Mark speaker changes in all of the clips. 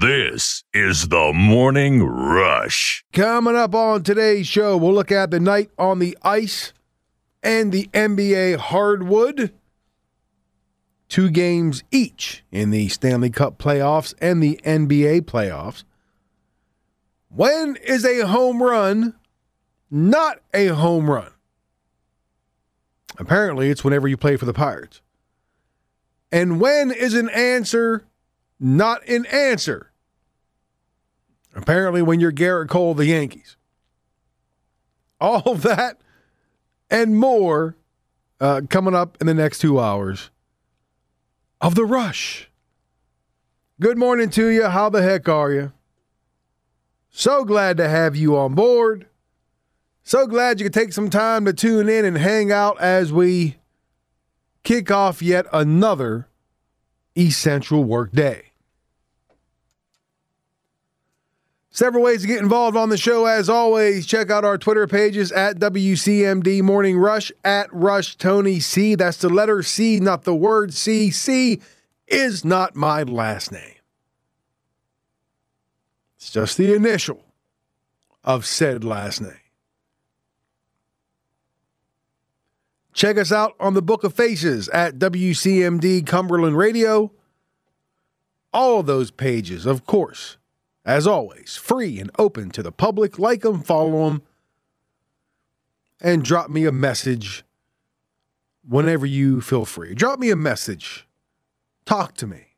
Speaker 1: This is the Morning Rush.
Speaker 2: Coming up on today's show, we'll look at the night on the ice and the NBA hardwood. Two games each in the Stanley Cup playoffs and the NBA playoffs. When is a home run not a home run? Apparently, it's whenever you play for the Pirates. And when is an answer not an answer? Apparently, when you're Gerrit Cole, the Yankees. All that and more uh, coming up in the next two hours of The Rush. Good morning to you. How the heck are you? So glad to have you on board. So glad you could take some time to tune in and hang out as we kick off yet another essential work day. Several ways to get involved on the show. As always, check out our Twitter pages at WCMD Morning Rush, at Rush Tony C. That's the letter C, not the word C. C is not my last name. It's just the initial of said last name. Check us out on the Book of Faces at WCMD Cumberland Radio. All of those pages, of course, as always, free and open to the public. Like them, follow them, and drop me a message whenever you feel free. Drop me a message. Talk to me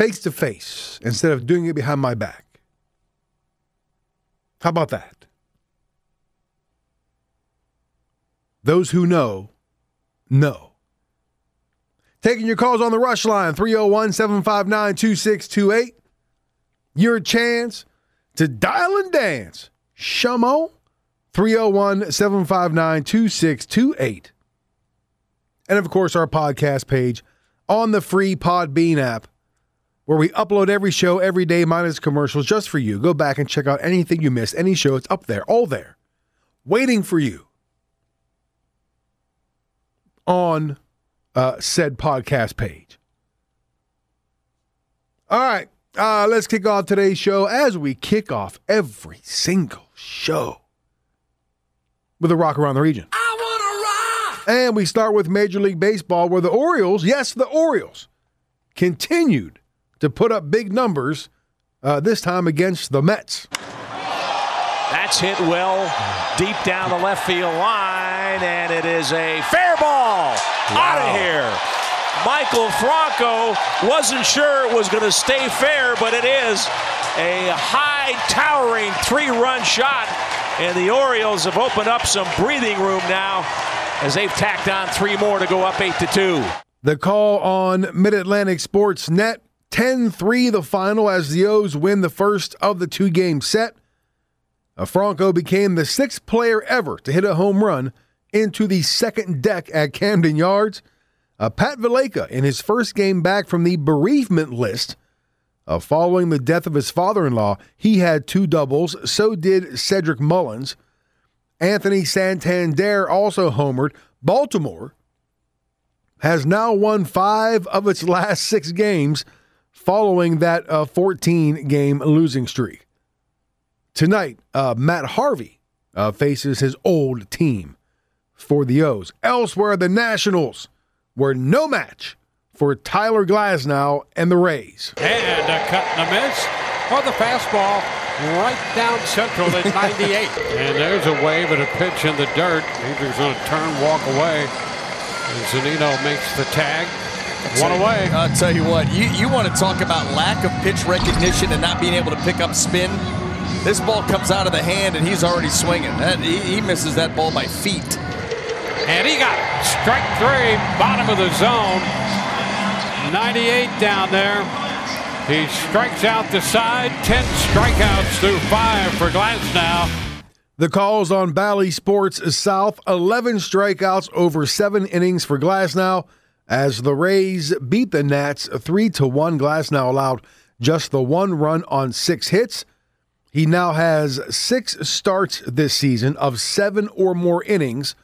Speaker 2: face to face instead of doing it behind my back. How about that? Those who know, know. Taking your calls on the rush line 301 759 2628 your chance to dial and dance. Shamo 301 759 2628. And of course, our podcast page on the free Podbean app, where we upload every show every day, minus commercials, just for you. Go back and check out anything you missed, any show. It's up there, all there, waiting for you on uh, said podcast page. All right. Uh, let's kick off today's show as we kick off every single show with a rock around the region. And we start with Major League Baseball, where the Orioles, yes, the Orioles, continued to put up big numbers, uh, this time against the Mets.
Speaker 3: That's hit well deep down the left field line, and it is a fair ball out of here. Maikel Franco wasn't sure it was going to stay fair, but it is a high, towering three run shot. And the Orioles have opened up some breathing room now as they've tacked on three more to go up 8 to 2.
Speaker 2: The call on Mid Atlantic Sports Net 10 3 the final as the O's win the first of the two game set. Franco became the sixth player ever to hit a home run into the second deck at Camden Yards. Uh, Pat Valaika, in his first game back from the bereavement list uh, following the death of his father in law, he had two doubles. So did Cedric Mullins. Anthony Santander also homered. Baltimore has now won five of its last six games following that 14 uh, game losing streak. Tonight, uh, Matt Harvey uh, faces his old team for the O's. Elsewhere, the Nationals were no match for Tyler Glasnow and the Rays.
Speaker 4: And a cut and a miss, for the fastball right down central at 98. and there's a wave and a pitch in the dirt. He's going to turn, walk away. And Zunino makes the tag. One away.
Speaker 5: I'll tell you what, you, you want to talk about lack of pitch recognition and not being able to pick up spin. This ball comes out of the hand and he's already swinging. That, he, he misses that ball by feet.
Speaker 4: And he got it. Strike three, bottom of the zone. 98 down there. He strikes out the side. 10 strikeouts through five for Glasnow.
Speaker 2: The calls on Bally Sports South 11 strikeouts over seven innings for Glasnow as the Rays beat the Nats 3 to 1. Glasnow allowed just the one run on six hits. He now has six starts this season of seven or more innings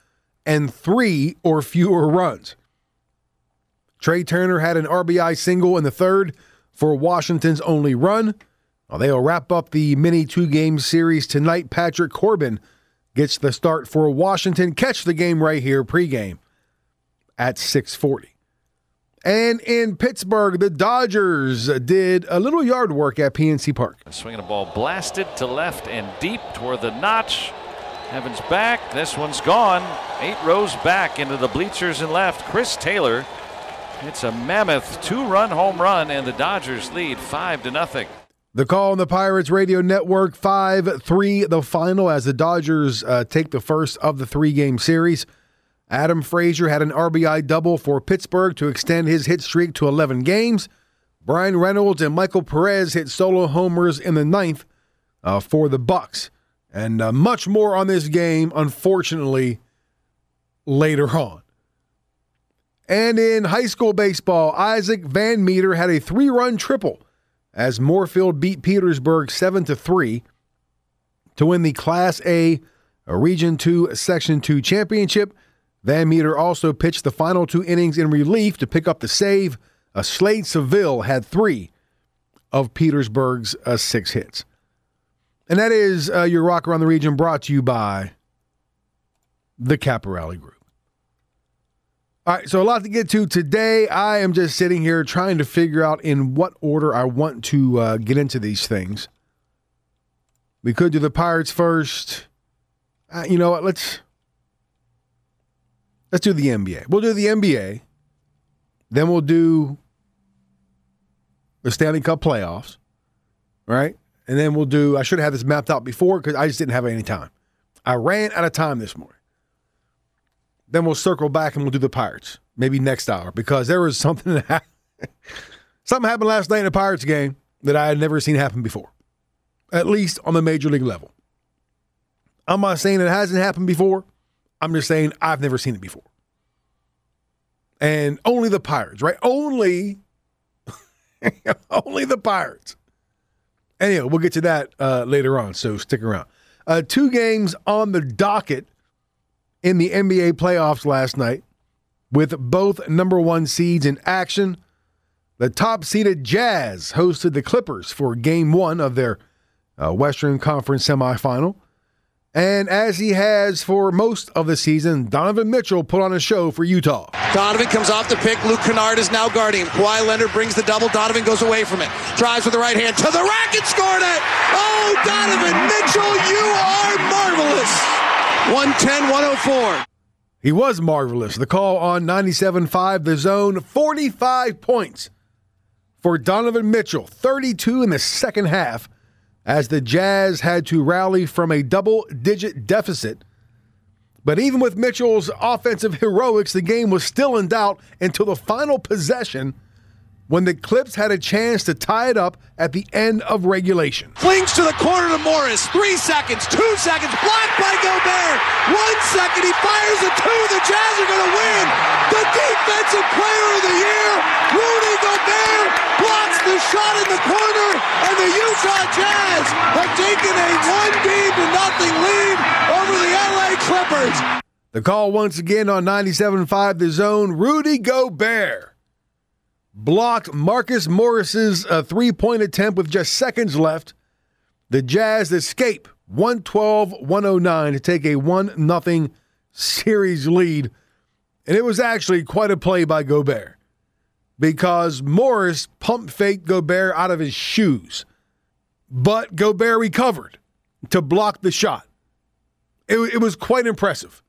Speaker 2: and three or fewer runs. Trea Turner had an RBI single in the third for Washington's only run. Well, they'll wrap up the mini two game series tonight. Patrick Corbin gets the start for Washington. Catch the game right here pregame at 640. And in Pittsburgh, the Dodgers did a little yard work at PNC Park.
Speaker 6: Swinging a ball blasted to left and deep toward the notch. Evans back. This one's gone. Eight rows back into the bleachers and left. Chris Taylor. It's a mammoth two-run home run, and the Dodgers lead five to nothing.
Speaker 2: The call on the Pirates Radio Network 5 3, the final as the Dodgers uh, take the first of the three game series. Adam Frazier had an RBI double for Pittsburgh to extend his hit streak to 11 games. Bryan Reynolds and Michael Perez hit solo homers in the ninth uh, for the Bucs, and uh, much more on this game, unfortunately, later on. And in high school baseball, Isaac Van Meter had a three-run triple as Moorefield beat Petersburg seven to three to win the Class A Region Two Section Two championship. Van Meter also pitched the final two innings in relief to pick up the save. A Slade Seville had three of Petersburg's uh, six hits. And that is uh, your Rock Around the Region brought to you by the Caporale Group. All right, so a lot to get to today. I am just sitting here trying to figure out in what order I want to uh, get into these things. We could do the Pirates first. Uh, you know what? Let's Let's do the NBA. We'll do the NBA. Then we'll do the Stanley Cup playoffs, right? And then we'll do, I should have had this mapped out before because I just didn't have any time. I ran out of time this morning. Then we'll circle back and we'll do the Pirates maybe next hour because there was something that happened. something happened last night in a Pirates game that I had never seen happen before, at least on the major league level. I'm not saying it hasn't happened before. I'm just saying I've never seen it before. And only the Pirates, right? Only, only the Pirates. Anyway, we'll get to that uh, later on, so stick around. Uh, two games on the docket in the NBA playoffs last night with both number one seeds in action. The top seeded Jazz hosted the Clippers for game one of their uh, Western Conference semifinal. And as he has for most of the season, Donovan Mitchell put on a show for Utah.
Speaker 7: Donovan comes off the pick. Luke Kennard is now guarding him. Kawhi Leonard brings the double. Donovan goes away from it. Drives with the right hand to the rack and scored it. Oh, Donovan Mitchell, you are marvelous. 110 104.
Speaker 2: He was marvelous. The call on 97.5, the zone, 45 points for Donovan Mitchell, 32 in the second half as the Jazz had to rally from a double digit deficit. But even with Mitchell's offensive heroics, the game was still in doubt until the final possession when the Clips had a chance to tie it up at the end of regulation.
Speaker 7: Flings to the corner to Morris. Three seconds, two seconds, blocked by Gobert. One second, he fires a two. The Jazz are going to win. The defensive player of the year, Rudy Gobert, blocks the shot in the corner, and the Utah Jazz have taken a one game to nothing lead over the LA Clippers.
Speaker 2: The call once again on 97.5 The Zone, Rudy Gobert blocked Marcus Morris's uh, three point attempt with just seconds left. The Jazz escape 112 109 to take a 1 0 series lead. And it was actually quite a play by Gobert because Morris pump faked Gobert out of his shoes. But Gobert recovered to block the shot. It, it was quite impressive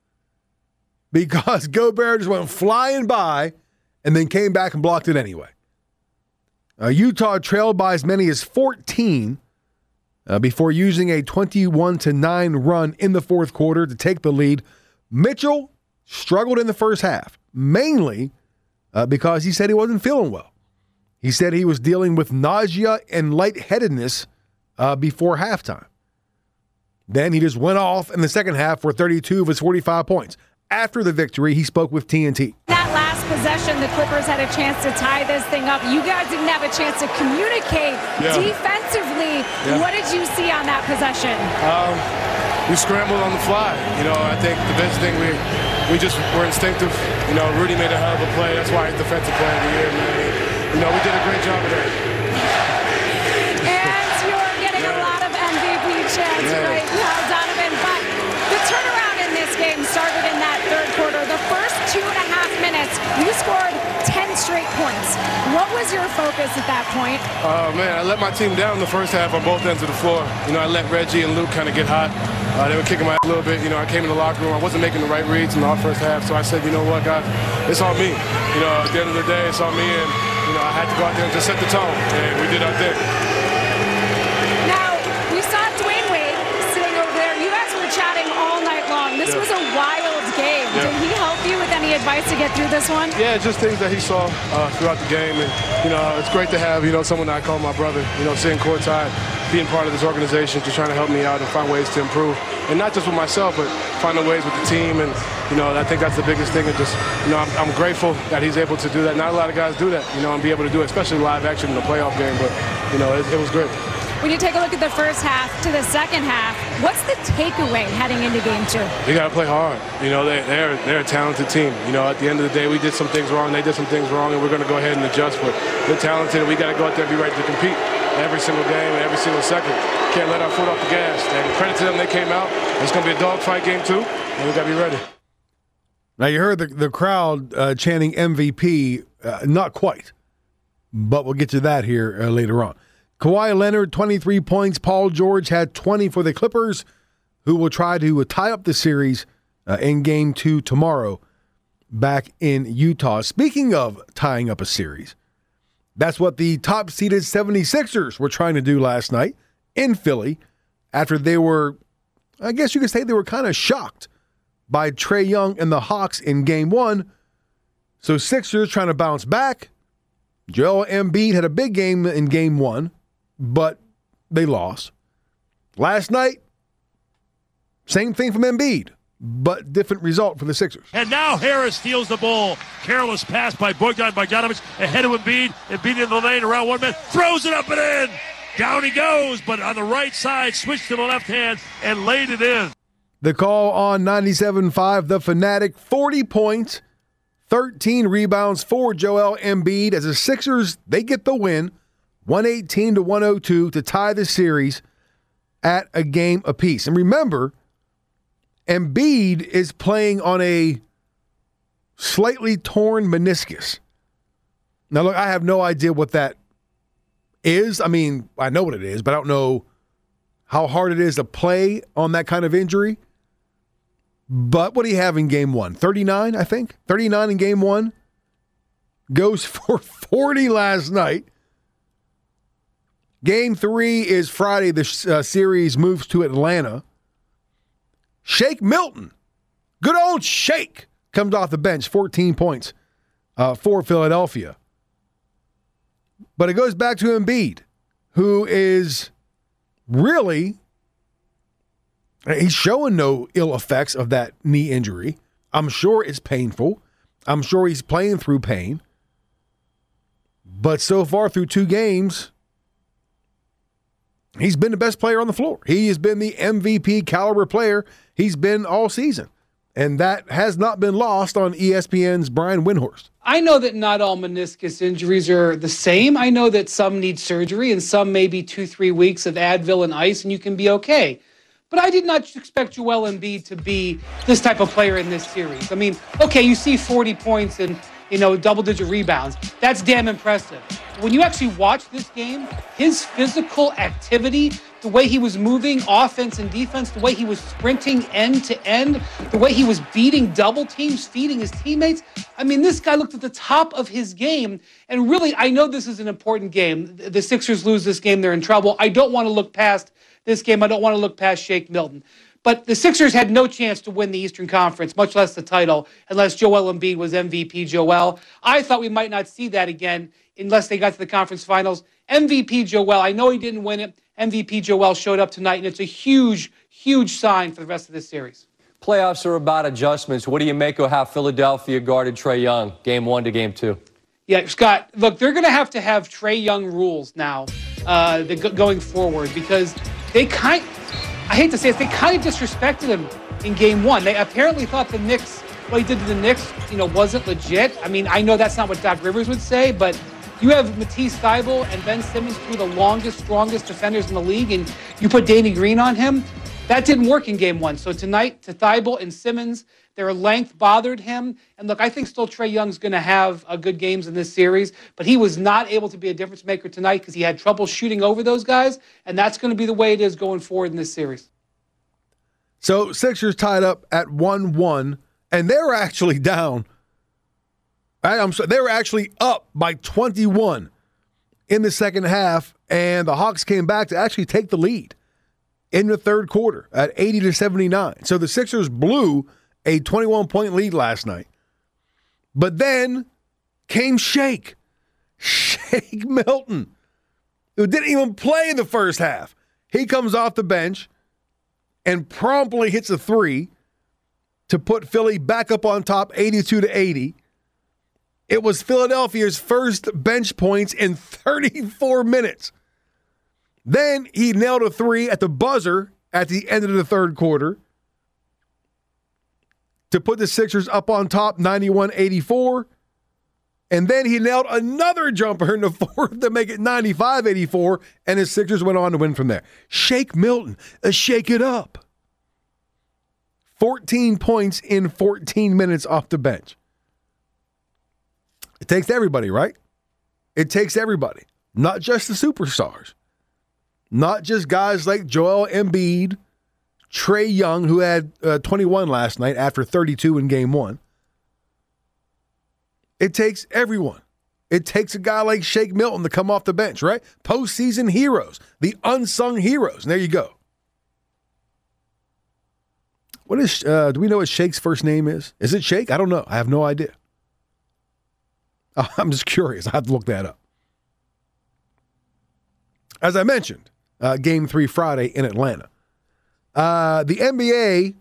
Speaker 2: because Gobert just went flying by and then came back and blocked it anyway. Uh, Utah trailed by as many as 14 uh, before using a 21 to 9 run in the fourth quarter to take the lead. Mitchell struggled in the first half, mainly uh, because he said he wasn't feeling well. He said he was dealing with nausea and lightheadedness uh, before halftime. Then he just went off in the second half for 32 of his 45 points. After the victory, he spoke with TNT.
Speaker 8: That last possession, the Clippers had a chance to tie this thing up. You guys didn't have a chance to communicate yeah. defensively. Yeah. What did you see on that possession?
Speaker 9: Um, we scrambled on the fly. You know, I think the best thing we we just were instinctive. You know, Rudy made a hell of a play. That's why he's defensive player of the year, man. You know, we did a great job of that.
Speaker 8: And you're getting a lot of MVP chance yeah. right now, Donovan. But the turnaround in this game started in that third quarter. The first two and a half minutes, you scored 10 straight points. What was your focus at that point?
Speaker 9: Oh, uh, man, I let my team down the first half on both ends of the floor. You know, I let Reggie and Luke kind of get hot. Uh, they were kicking my ass a little bit. You know, I came in the locker room. I wasn't making the right reads in the first half. So I said, you know what, guys, it's on me. You know, at the end of the day, it's on me. And, you know, I had to go out there and just set the tone. And we did our thing.
Speaker 8: Now, we saw Dwyane Wade sitting over there. You guys were chatting all night long. This
Speaker 9: yeah.
Speaker 8: was a wild game.
Speaker 9: Yeah.
Speaker 8: Did he advice to get through this one?
Speaker 9: Yeah, just things that he saw uh, throughout the game, and you know, it's great to have you know someone that I call my brother. You know, sitting courtside, being part of this organization, just trying to help me out and find ways to improve, and not just with myself, but finding ways with the team. And you know, I think that's the biggest thing. And just you know, I'm, I'm grateful that he's able to do that. Not a lot of guys do that, you know, and be able to do it, especially live action in a playoff game. But you know, it, it was great.
Speaker 8: When you take a look at the first half to the second half, what's the takeaway heading into game two?
Speaker 9: You got to play hard. You know, they, they're they're a talented team. You know, at the end of the day, we did some things wrong. They did some things wrong, and we're going to go ahead and adjust. But they're talented, and we got to go out there and be ready to compete every single game and every single second. Can't let our foot off the gas. And credit to them, they came out. It's going to be a dogfight game too, and we got to be ready.
Speaker 2: Now you heard the the crowd uh, chanting MVP. Uh, not quite, but we'll get to that here uh, later on. Kawhi Leonard, 23 points. Paul George had 20 for the Clippers, who will try to tie up the series uh, in game two tomorrow back in Utah. Speaking of tying up a series, that's what the top seeded 76ers were trying to do last night in Philly after they were, I guess you could say they were kind of shocked by Trae Young and the Hawks in game one. So Sixers trying to bounce back. Joel Embiid had a big game in game one, but they lost. Last night, same thing from Embiid, but different result for the Sixers.
Speaker 10: And now Harris steals the ball. Careless pass by Bogdan Bogdanovic ahead of Embiid. Embiid in the lane around one man. Throws it up and in. Down he goes, but on the right side, switched to the left hand and laid it in.
Speaker 2: The call on 97.5, the Fanatic, 40 points, 13 rebounds for Joel Embiid. As the Sixers, they get the win, 118 to 102 to tie the series at a game apiece. And remember, Embiid is playing on a slightly torn meniscus. Now, look, I have no idea what that is. I mean, I know what it is, but I don't know how hard it is to play on that kind of injury. But what do you have in game one? 39, I think. 39 in game one. Goes for 40 last night. Game three is Friday. The uh, series moves to Atlanta. Shake Milton, good old Shake, comes off the bench, 14 points uh, for Philadelphia. But it goes back to Embiid, who is really he's showing no ill effects of that knee injury. I'm sure it's painful. I'm sure he's playing through pain. But so far through two games, he's been the best player on the floor. He has been the MVP caliber player he's been all season. And that has not been lost on ESPN's Brian Windhorst.
Speaker 11: I know that not all meniscus injuries are the same. I know that some need surgery and some maybe two, three weeks of Advil and ice and you can be okay. But I did not expect Joel Embiid to be this type of player in this series. I mean, okay, you see 40 points and you know double-digit rebounds. That's damn impressive. When you actually watch this game, his physical activity, the way he was moving offense and defense, the way he was sprinting end to end, the way he was beating double teams, feeding his teammates. I mean, this guy looked at the top of his game. And really, I know this is an important game. The Sixers lose this game, they're in trouble. I don't want to look past this game. I don't want to look past Shake Milton. But the Sixers had no chance to win the Eastern Conference, much less the title, unless Joel Embiid was MVP Joel. I thought we might not see that again unless they got to the conference finals. MVP Joel, I know he didn't win it. MVP Joel showed up tonight, and it's a huge, huge sign for the rest of this series.
Speaker 12: Playoffs are about adjustments. What do you make of how Philadelphia guarded Trae Young, game one to game two?
Speaker 11: Yeah, Scott, look, they're going to have to have Trae Young rules now uh, the, going forward because they kind I hate to say it, they kind of disrespected him in game one. They apparently thought the Knicks, what he did to the Knicks, you know, wasn't legit. I mean, I know that's not what Doc Rivers would say, but you have Matisse Thybulle and Ben Simmons, two of the longest, strongest defenders in the league, and you put Danny Green on him. That didn't work in game one. So tonight, to Thybulle and Simmons, Their length bothered him. And look, I think still Trae Young's going to have a good games in this series, but he was not able to be a difference maker tonight because he had trouble shooting over those guys, and that's going to be the way it is going forward in this series.
Speaker 2: So Sixers tied up at one one, and they were actually down. I'm sorry, they were actually up by 21 in the second half, and the Hawks came back to actually take the lead in the third quarter at 80 to 79. So the Sixers blew a 21 point lead last night. But then came Shake, Shake Milton, who didn't even play in the first half. He comes off the bench and promptly hits a three to put Philly back up on top 82 to 80. It was Philadelphia's first bench points in 34 minutes. Then he nailed a three at the buzzer at the end of the third quarter to put the Sixers up on top 91 84. And then he nailed another jumper in the fourth to make it 95 84. And his Sixers went on to win from there. Shake Milton, shake it up. 14 points in 14 minutes off the bench. It takes everybody, right? It takes everybody, not just the superstars, not just guys like Joel Embiid, Trae Young, who had uh, 21 last night after 32 in game one. It takes everyone. It takes a guy like Shake Milton to come off the bench, right? Postseason heroes, the unsung heroes. And there you go. What is? Uh, do we know what Shake's first name is? Is it Shake? I don't know. I have no idea. I'm just curious. I have to look that up. As I mentioned, uh, Game Three Friday in Atlanta. Uh, the NBA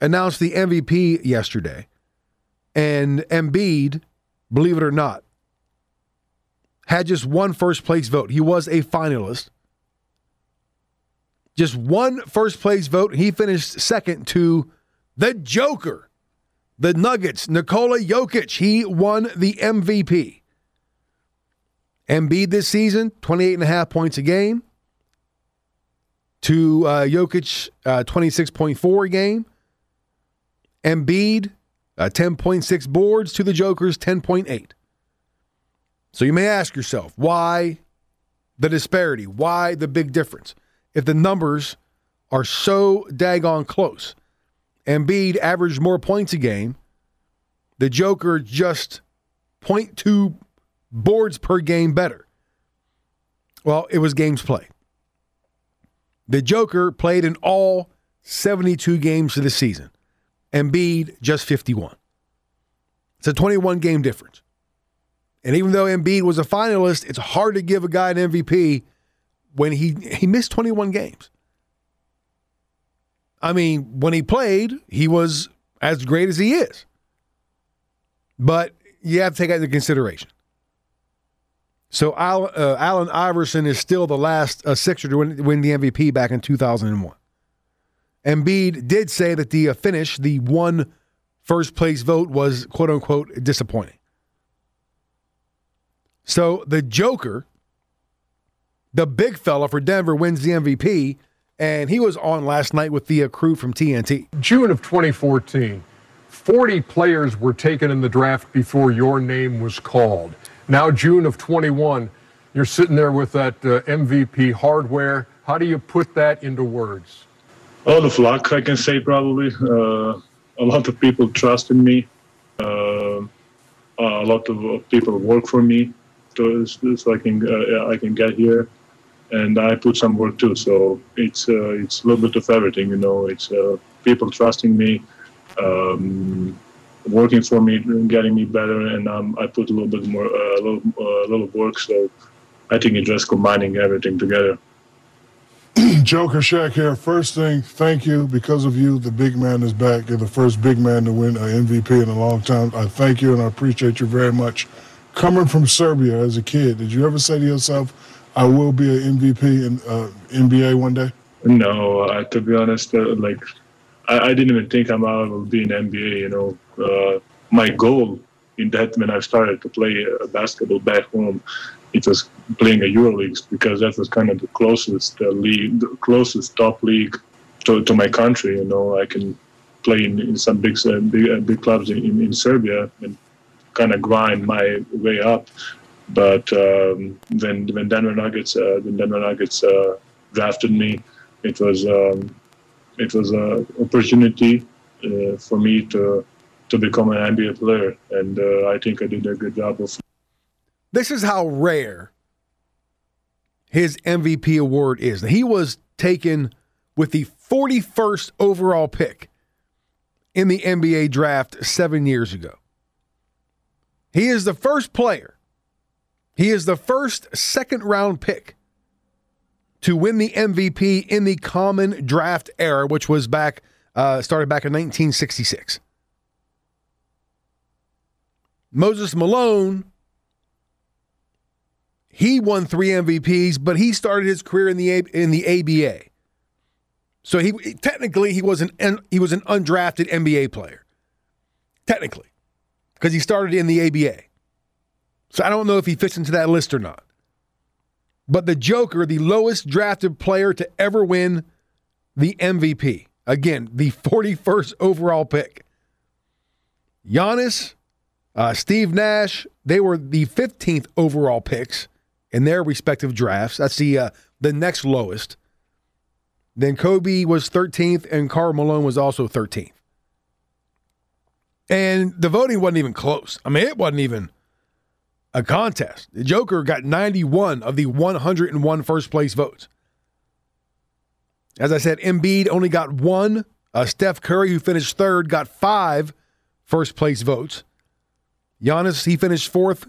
Speaker 2: announced the MVP yesterday, and Embiid, believe it or not, had just one first place vote. He was a finalist. Just one first place vote. He finished second to the Joker, the Nuggets, Nikola Jokic. He won the MVP. Embiid this season, 28 and a half points a game to uh, Jokic, uh, 26.4 a game. Embiid, uh, 10.6 boards to the Joker's 10.8. So you may ask yourself, why the disparity? Why the big difference? If the numbers are so daggone close, Embiid averaged more points a game. The Joker just 0.2 boards per game better. Well, it was games played. The Joker played in all 72 games of the season. Embiid just 51. It's a 21 game difference. And even though Embiid was a finalist, it's hard to give a guy an MVP when he he missed 21 games. I mean, when he played, he was as great as he is. But you have to take that into consideration. So uh, Allen Iverson is still the last uh, Sixer to win, win, the MVP back in 2001. Embiid did say that the uh, finish, the one first place vote, was quote unquote disappointing. So the Joker, the big fella for Denver, wins the MVP, and he was on last night with the uh, crew from TNT.
Speaker 13: June of 2014, 40 players were taken in the draft before your name was called. Now, June of 21, you're sitting there with that uh, MVP hardware. How do you put that into words?
Speaker 14: Lot of luck, I can say, probably. Uh, a lot of people trust in me. Uh, a lot of people work for me to, so I can uh, I can get here, and I put some work too. So it's uh, it's a little bit of everything, you know. It's uh, people trusting me. Um, working for me, getting me better, and um, I put a little bit more, uh, a little, uh, a little work. So I think it's just combining everything together.
Speaker 15: Joker Shaq here. First thing, thank you. Because of you, the big man is back. You're the first big man to win an MVP in a long time. I thank you and I appreciate you very much. Coming from Serbia as a kid, did you ever say to yourself, I will be an MVP in uh, NBA one day?
Speaker 14: No, uh, to be honest, uh, like I, I, didn't even think I'm out of being NBA. You know, uh, my goal in that when I started to play uh, basketball back home, it was playing a EuroLeague because that was kind of the closest uh, league, the closest top league to, to my country. You know, I can play in, in some big uh, big, big clubs in, in, Serbia and kind of grind my way up. But um, then when Denver Nuggets uh, when Denver Nuggets uh, drafted me, it was um, it was an opportunity uh, for me to to become an NBA player, and uh, I think I did a good job of.
Speaker 2: This is how rare his MVP award is. He was taken with the 41st overall pick in the NBA draft seven years ago. He is the first player, he is the first second round pick to win the MVP in the common draft era, which was back, uh, started back in 1966. Moses Malone, he won three MVPs, but he started his career in the A- in the ABA. So he technically he was an he was an undrafted NBA player. Technically, because he started in the ABA. So I don't know if he fits into that list or not. But the Joker, the lowest drafted player to ever win the MVP. Again, the 41st overall pick. Giannis uh, Steve Nash, they were the 15th overall picks in their respective drafts. That's the uh, the next lowest. Then Kobe was 13th, and Karl Malone was also 13th. And the voting wasn't even close. I mean, it wasn't even a contest. The Joker got 91 of the 101 first place votes. As I said, Embiid only got one. Uh, Steph Curry, who finished third, got five first place votes. Giannis, he finished fourth.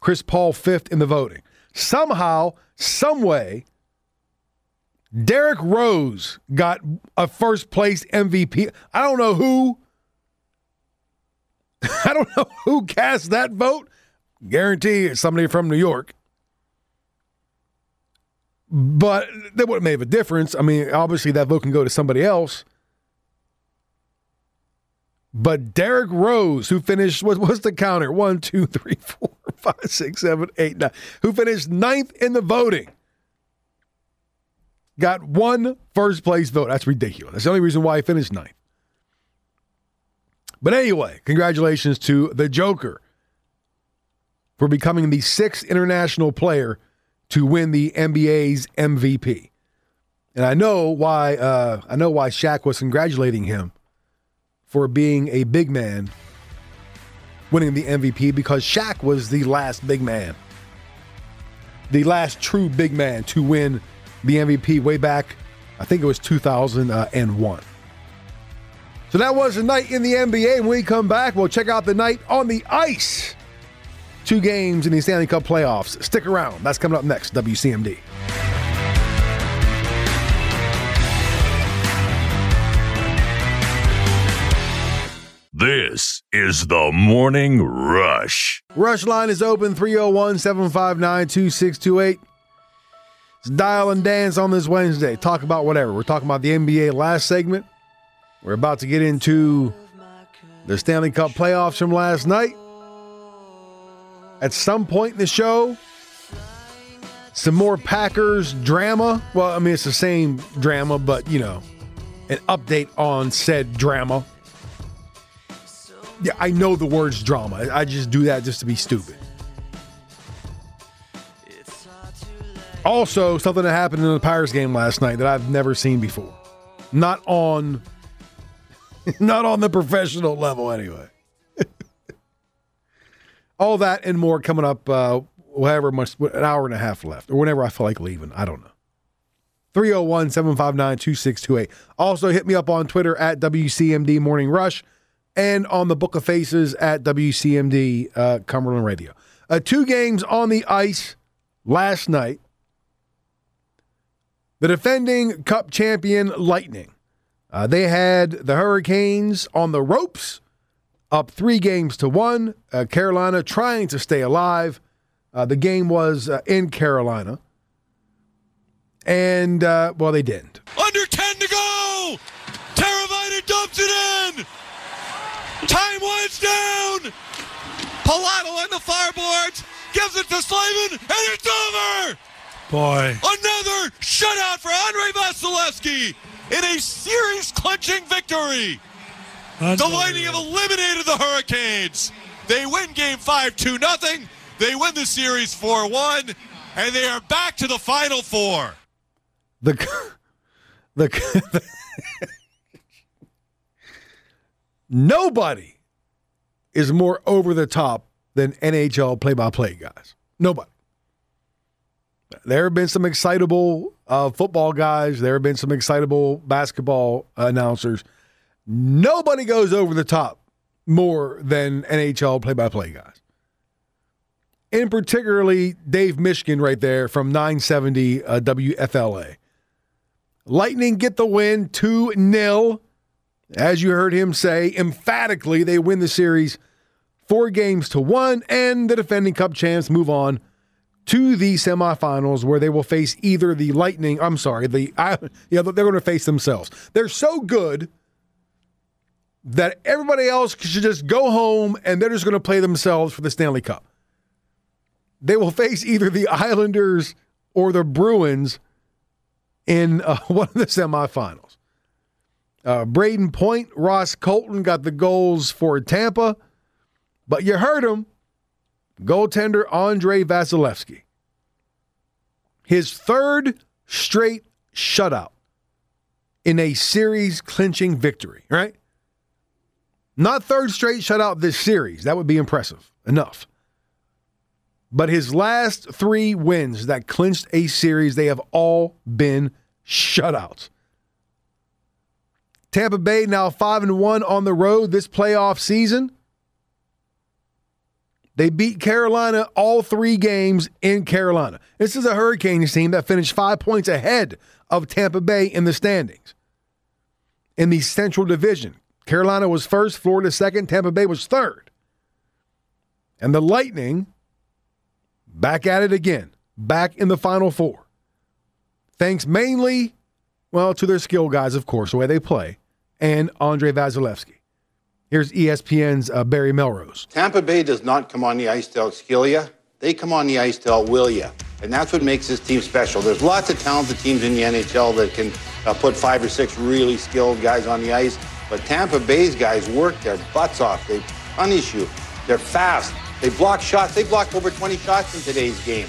Speaker 2: Chris Paul, fifth in the voting. Somehow, some way, Derrick Rose got a first place MVP. I don't know who. I don't know who cast that vote. Guarantee it's somebody from New York. But that wouldn't make a difference. I mean, obviously that vote can go to somebody else. But Derrick Rose, who finished, what was the counter? One, two, three, four, five, six, seven, eight, nine. Who finished ninth in the voting, got one first place vote. That's ridiculous. That's the only reason why he finished ninth. But anyway, congratulations to the Joker for becoming the sixth international player to win the NBA's MVP. And I know why. Uh, I know why Shaq was congratulating him for being a big man winning the MVP because Shaq was the last big man, the last true big man to win the MVP way back, I think it was 2001. So that was the night in the NBA. When we come back, we'll check out the night on the ice. Two games in the Stanley Cup playoffs. Stick around. That's coming up next, WCMD.
Speaker 1: This is the Morning Rush.
Speaker 2: Rush line is open 301 759 2628. Dial and dance on this Wednesday. Talk about whatever. We're talking about the NBA last segment. We're about to get into the Stanley Cup playoffs from last night. At some point in the show, some more Packers drama. Well, I mean, it's the same drama, but, you know, an update on said drama. Yeah, I know the words drama. I just do that just to be stupid. Also, something that happened in the Pirates game last night that I've never seen before. Not on not on the professional level anyway. All that and more coming up uh whatever much an hour and a half left or whenever I feel like leaving. I don't know. 301 759 2628. Also, hit me up on Twitter at WCMD Morning Rush and on the Book of Faces at WCMD uh, Cumberland Radio. Uh, two games on the ice last night. The defending Cup champion Lightning. Uh, they had the Hurricanes on the ropes, up three games to one. Uh, Carolina trying to stay alive. Uh, the game was uh, in Carolina. And, well, they didn't.
Speaker 7: Under 10 to go! Teravainen dumps it in! Time winds down! Pilato on the fireboards, gives it to Slavin, and it's over!
Speaker 10: Boy.
Speaker 7: Another shutout for Andrei Vasilevskiy in a series clinching victory.
Speaker 16: The Lightning have eliminated the Hurricanes. They win game five, 2 nothing. They win the series 4 1, and they are back to the final four.
Speaker 2: The the nobody is more over the top than NHL play-by-play guys. Nobody. There have been some excitable uh, football guys. There have been some excitable basketball announcers. Nobody goes over the top more than NHL play-by-play guys. In particularly Dave Mishkin right there from 970 uh, WFLA. Lightning get the win 2 0. As you heard him say, emphatically, they win the series four games to one, and the defending cup champs move on to the semifinals where they will face either the Lightning, I'm sorry, the yeah, they're going to face themselves. They're so good that everybody else should just go home and they're just going to play themselves for the Stanley Cup. They will face either the Islanders or the Bruins in uh, one of the semifinals. Uh, Brayden Point, Ross Colton got the goals for Tampa, but you heard him. Goaltender Andrei Vasilevskiy. His third straight shutout in a series clinching victory, right? Not third straight shutout this series. That would be impressive enough. But his last three wins that clinched a series, they have all been shutouts. Tampa Bay now 5 and 1 on the road this playoff season. They beat Carolina all three games in Carolina. This is a Hurricanes team that finished five points ahead of Tampa Bay in the standings. In the Central Division, Carolina was first, Florida second, Tampa Bay was third. And the Lightning back at it again, back in the Final Four. Thanks mainly, well, to their skill guys, of course, the way they play, and Andre Vasilevskiy. Here's ESPN's uh, Barry Melrose.
Speaker 17: Tampa Bay does not come on the ice to outskill you. They come on the ice to outwill you. And that's what makes this team special. There's lots of talented teams in the NHL that can uh, put five or six really skilled guys on the ice. But Tampa Bay's guys work their butts off. They punish you. They're fast. They block shots. They blocked over 20 shots in today's game.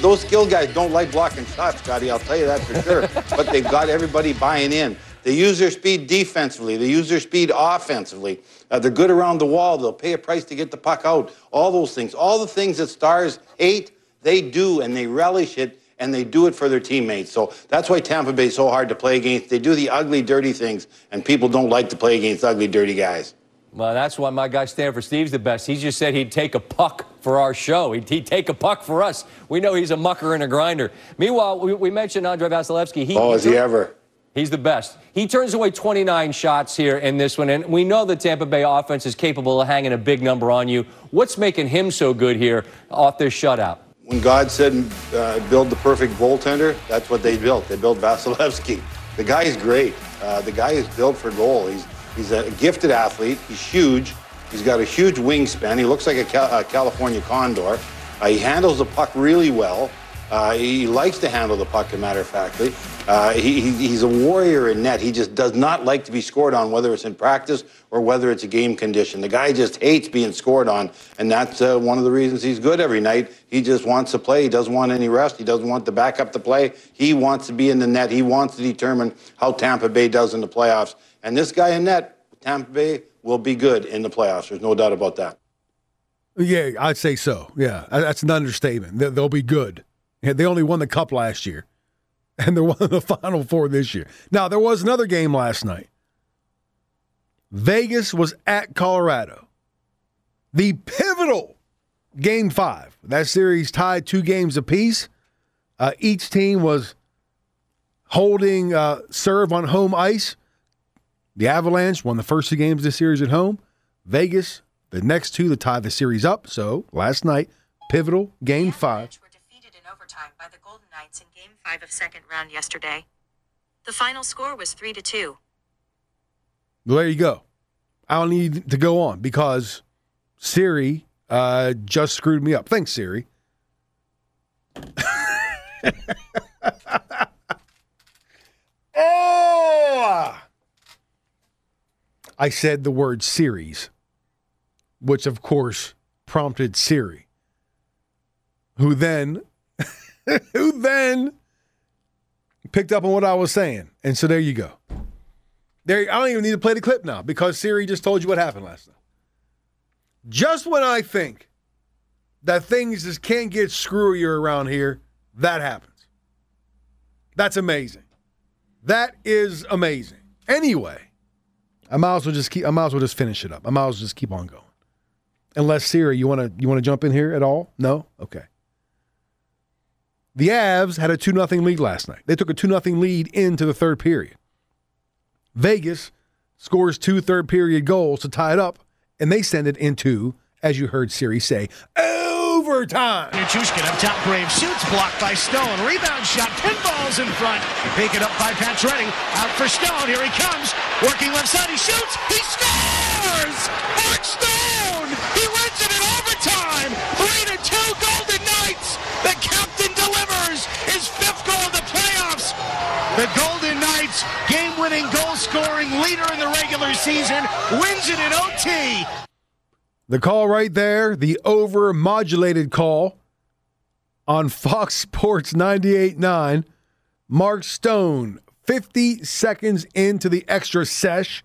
Speaker 17: Those skilled guys don't like blocking shots, Scotty. I'll tell you that for sure. but they've got everybody buying in. They use their speed defensively. They use their speed offensively. Uh, they're good around the wall. They'll pay a price to get the puck out. All those things. All the things that stars hate, they do, and they relish it, and they do it for their teammates. So that's why Tampa Bay is so hard to play against. They do the ugly, dirty things, and people don't like to play against ugly, dirty guys.
Speaker 12: Well, that's why my guy Stanford Steve's the best. He just said he'd take a puck for our show. He'd, he'd take a puck for us. We know he's a mucker and a grinder. Meanwhile, we, we mentioned Andrei Vasilevskiy.
Speaker 17: He, oh, is he ever?
Speaker 12: He's the best. He turns away 29 shots here in this one, and we know the Tampa Bay offense is capable of hanging a big number on you. What's making him so good here off this shutout?
Speaker 17: When God said uh, build the perfect goaltender, that's what they built. They built Vasilevskiy. The guy is great. Uh, the guy is built for goal. He's He's a gifted athlete. He's huge. He's got a huge wingspan. He looks like a, a California condor. Uh, he handles the puck really well. Uh, he likes to handle the puck, a matter of factly. Uh, he, he's a warrior in net. He just does not like to be scored on, whether it's in practice or whether it's a game condition. The guy just hates being scored on, and that's uh, one of the reasons he's good every night. He just wants to play. He doesn't want any rest. He doesn't want the backup to play. He wants to be in the net. He wants to determine how Tampa Bay does in the playoffs. And this guy in net, Tampa Bay, will be good in the playoffs. There's no doubt about that.
Speaker 2: Yeah, I'd say so. Yeah, that's an understatement. They'll be good. They only won the cup last year, and they're one of the final four this year. Now, there was another game last night. Vegas was at Colorado. The pivotal game five. That series tied two games apiece. Uh, each team was holding uh, serve on home ice. The Avalanche won the first two games of the series at home. Vegas, the next two to tie the series up. So last night, pivotal game five.
Speaker 18: Overtime by the Golden Knights in game five of second round yesterday. The final score was three to two.
Speaker 2: Well, there you go. I don't need to go on because Siri uh, just screwed me up. Thanks, Siri. oh! I said the word series, which of course prompted Siri, who then, who then picked up on what I was saying. And so there you go. There, I don't even need to play the clip now because Siri just told you what happened last night. Just when I think that things just can't get screwier around here, that happens. That's amazing. That is amazing. Anyway, I might as well just keep. I might as well just finish it up. I might as well just keep on going. Unless Siri, you want to you want to jump in here at all? No. Okay. The Avs had a two 0 lead last night. They took a two 0 lead into the third period. Vegas scores two third period goals to tie it up, and they send it into, as you heard Siri say, overtime.
Speaker 19: Nichushkin up top, Brave shoots, blocked by Stone. Rebound shot, pinballs in front. Taken up by Pacioretty. Out for Stone, here he comes. Working left side, he shoots, he scores! Mark Stone! He wins it in overtime! 3 to 2 Golden Knights! The captain delivers his fifth goal of the playoffs! The Golden Knights, game-winning goal-scoring leader in the regular season, wins it in OT.
Speaker 2: The call right there, the over modulated call on Fox Sports 98.9. Mark Stone, 50 seconds into the extra sesh.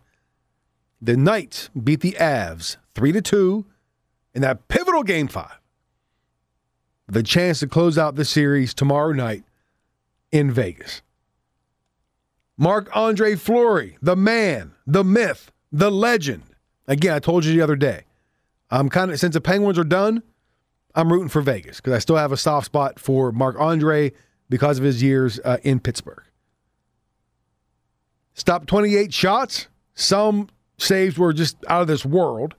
Speaker 2: The Knights beat the Avs 3 to 2 in that pivotal game five. The chance to close out the series tomorrow night in Vegas. Marc Andre Fleury, the man, the myth, the legend. Again, I told you the other day. I'm kind of since the Penguins are done, I'm rooting for Vegas because I still have a soft spot for Marc Andre because of his years uh, in Pittsburgh. Stopped 28 shots. Some saves were just out of this world.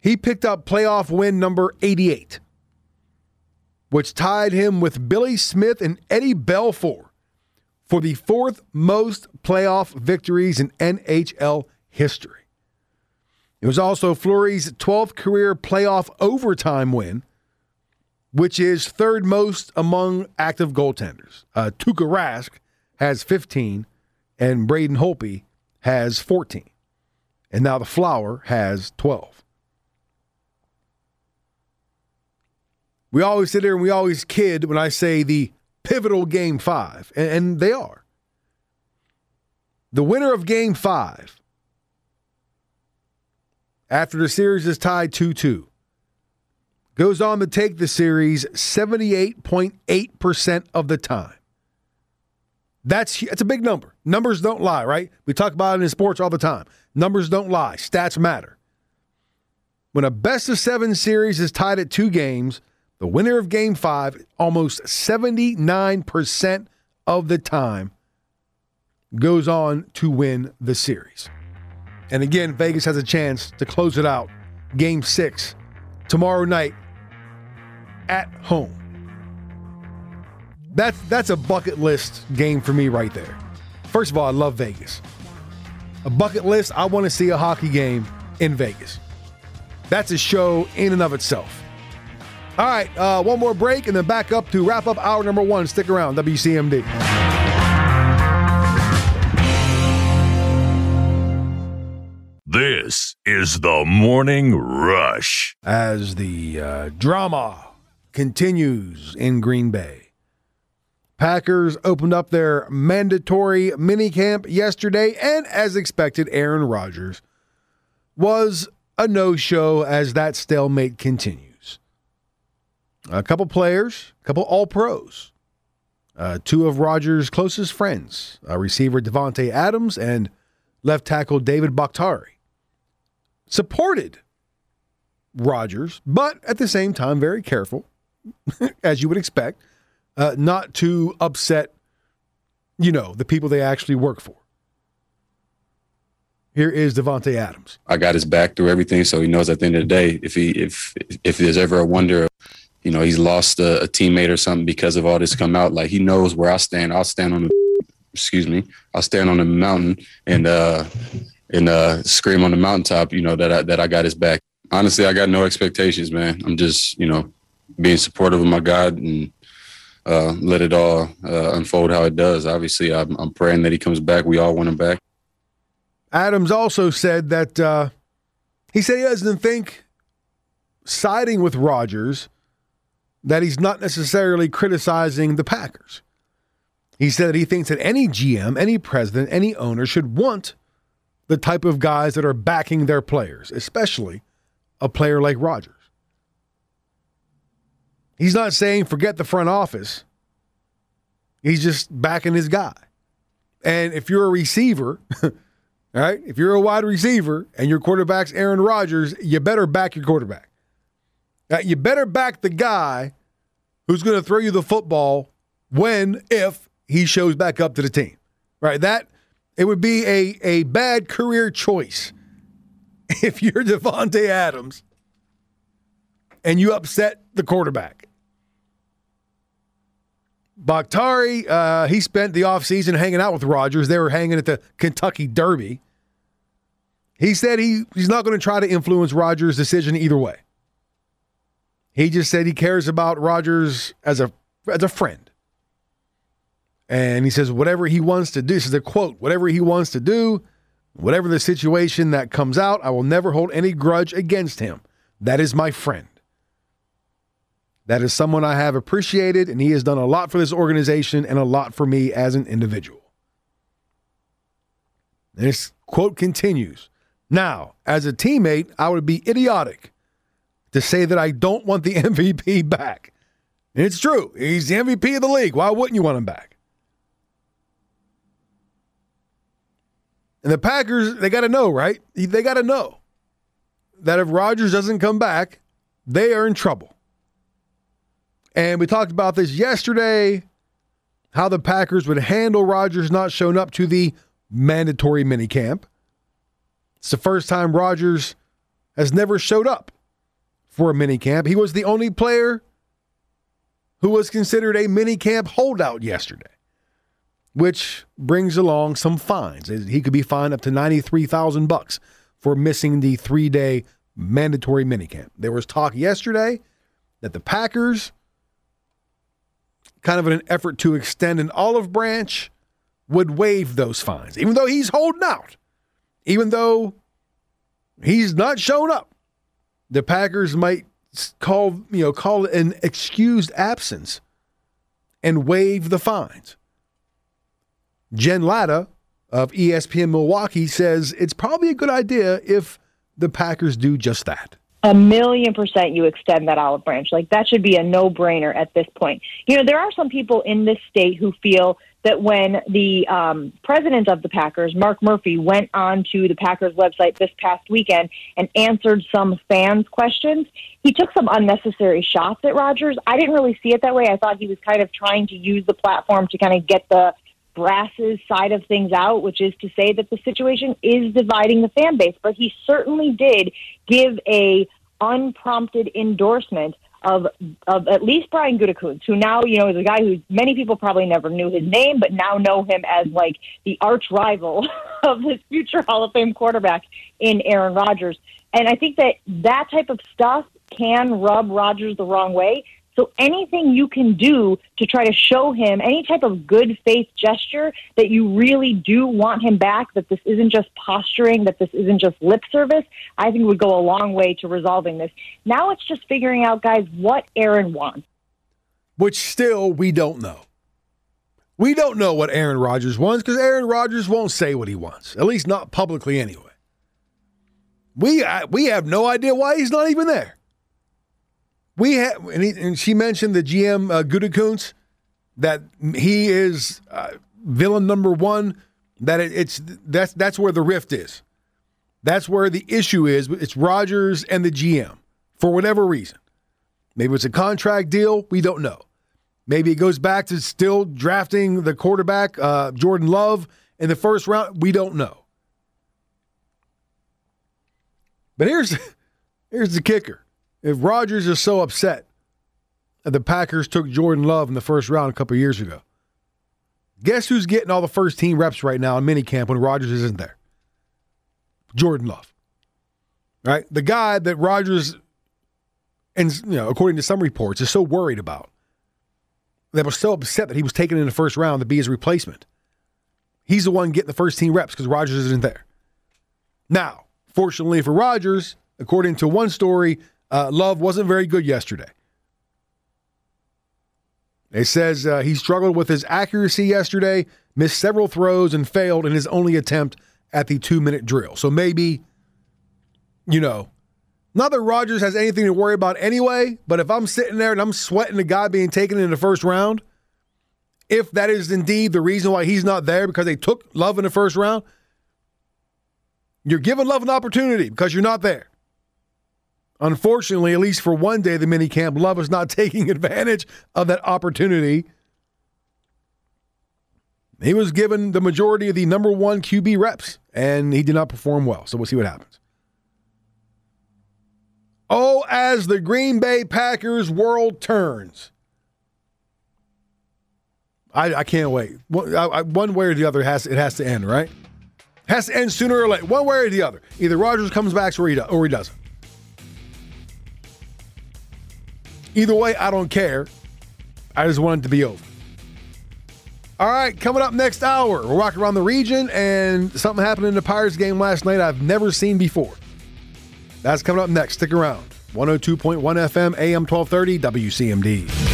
Speaker 2: He picked up playoff win number 88, which tied him with Billy Smith and Eddie Belfour for the fourth most playoff victories in NHL history. It was also Fleury's 12th career playoff overtime win, which is third most among active goaltenders. Uh, Tuukka Rask has 15, and Braden Holtby has 14. And now the Flower has 12. We always sit there and we always kid when I say the pivotal game five, and, and they are. The winner of game five after the series is tied 2 2. Goes on to take the series 78.8% of the time. That's, that's a big number. Numbers don't lie, right? We talk about it in sports all the time. Numbers don't lie, stats matter. When a best of seven series is tied at two games, the winner of game five, almost 79% of the time, goes on to win the series. And again, Vegas has a chance to close it out. Game six tomorrow night at home. That's that's a bucket list game for me right there. First of all, I love Vegas. A bucket list, I want to see a hockey game in Vegas. That's a show in and of itself. All right, uh, one more break and then back up to wrap up hour number one. Stick around, WCMD.
Speaker 1: This is the Morning Rush.
Speaker 2: As the uh, drama continues in Green Bay, Packers opened up their mandatory minicamp yesterday, and as expected, Aaron Rodgers was a no show as that stalemate continues. A couple players, a couple all pros, uh, two of Rodgers' closest friends, uh, receiver Davante Adams and left tackle David Bakhtiari supported Rodgers, but at the same time, very careful, as you would expect, uh, not to upset, you know, the people they actually work for. Here is Davante Adams.
Speaker 20: I got his back through everything, so he knows at the end of the day, if he if if there's ever a wonder, you know, he's lost a, a teammate or something because of all this come out, like he knows where I stand. I'll stand on the, excuse me, I'll stand on the mountain and uh and uh, scream on the mountaintop, you know, that I, that I got his back. Honestly, I got no expectations, man. I'm just, you know, being supportive of my God and uh, let it all uh, unfold how it does. Obviously, I'm, I'm, praying that he comes back. We all want him back.
Speaker 2: Adams also said that uh, he said he doesn't think siding with Rodgers that he's not necessarily criticizing the Packers. He said that he thinks that any GM, any president, any owner should want the type of guys that are backing their players, especially a player like Rodgers. He's not saying forget the front office. He's just backing his guy. And if you're a receiver, all right, if you're a wide receiver and your quarterback's Aaron Rodgers, you better back your quarterback. Uh, you better back the guy who's going to throw you the football when, if he shows back up to the team. Right? That it would be a, a bad career choice if you're Davante Adams and you upset the quarterback. Bakhtiari, uh, he spent the offseason hanging out with Rodgers. They were hanging at the Kentucky Derby. He said he, he's not going to try to influence Rodgers' decision either way. He just said he cares about Rodgers as a as a friend. And he says whatever he wants to do, this is a quote, whatever he wants to do, whatever the situation that comes out, I will never hold any grudge against him. That is my friend. That is someone I have appreciated, and he has done a lot for this organization and a lot for me as an individual. This quote continues Now, as a teammate, I would be idiotic to say that I don't want the MVP back. And it's true. He's the MVP of the league. Why wouldn't you want him back? And the Packers, they got to know, right? They got to know that if Rodgers doesn't come back, they are in trouble. And we talked about this yesterday how the Packers would handle Rodgers not showing up to the mandatory minicamp. It's the first time Rodgers has never showed up for a minicamp. He was the only player who was considered a minicamp holdout yesterday, which brings along some fines. He could be fined up to 93,000 bucks for missing the 3-day mandatory minicamp. There was talk yesterday that the Packers kind of in an effort to extend an olive branch would waive those fines, even though he's holding out, even though he's not shown up the Packers might call you know call an excused absence and waive the fines. Jen Lada of ESPN Milwaukee says it's probably a good idea if the Packers do just that.
Speaker 21: A million percent you extend that olive branch. Like that should be a no brainer at this point. You know, there are some people in this state who feel that when the um, president of the Packers, Mark Murphy, went on to the Packers website this past weekend and answered some fans' questions, he took some unnecessary shots at Rodgers. I didn't really see it that way. I thought he was kind of trying to use the platform to kind of get the brasses side of things out, which is to say that the situation is dividing the fan base. But he certainly did give a unprompted endorsement of of at least Brian Gutekunst, who now you know is a guy who many people probably never knew his name, but now know him as like the arch rival of his future Hall of Fame quarterback in Aaron Rodgers. And I think that that type of stuff can rub Rodgers the wrong way. So anything you can do to try to show him any type of good faith gesture that you really do want him back, that this isn't just posturing, that this isn't just lip service, I think would go a long way to resolving this. Now it's just figuring out, guys, what Aaron wants.
Speaker 2: Which still we don't know. We don't know what Aaron Rodgers wants because Aaron Rodgers won't say what he wants, at least not publicly anyway. We we have no idea why he's not even there. We have, and, he, and, she mentioned the GM uh, Gutekunst that he is uh, villain number one. That it, it's that's that's where the rift is. That's where the issue is. It's Rodgers and the GM for whatever reason. Maybe it's a contract deal. We don't know. Maybe it goes back to still drafting the quarterback uh, Jordan Love in the first round. We don't know. But here's here's the kicker if Rodgers is so upset that the Packers took Jordan Love in the first round a couple years ago, guess who's getting all the first team reps right now in minicamp when Rodgers isn't there? Jordan Love. Right? The guy that Rodgers, and you know, according to some reports, is so worried about, that was so upset that he was taken in the first round to be his replacement. He's the one getting the first team reps because Rodgers isn't there. Now, fortunately for Rodgers, according to one story, uh, Love wasn't very good yesterday. It says uh, he struggled with his accuracy yesterday, missed several throws, and failed in his only attempt at the two minute drill. So maybe, you know, not that Rodgers has anything to worry about anyway, but if I'm sitting there and I'm sweating the guy being taken in the first round, if that is indeed the reason why he's not there because they took Love in the first round, you're giving Love an opportunity because you're not there. Unfortunately, at least for one day, the mini camp, Love is not taking advantage of that opportunity. He was given the majority of the number one QB reps, and he did not perform well. So we'll see what happens. Oh, as the Green Bay Packers world turns. I, I can't wait. One, I, one way or the other has it has to end, right? Has to end sooner or later. One way or the other. Either Rodgers comes back or he, do, or he doesn't. Either way, I don't care. I just want it to be over. All right, coming up next hour, we're walking around the region, and something happened in the Pirates game last night I've never seen before. That's coming up next. Stick around. 102.1 FM, AM 1230, WCMD.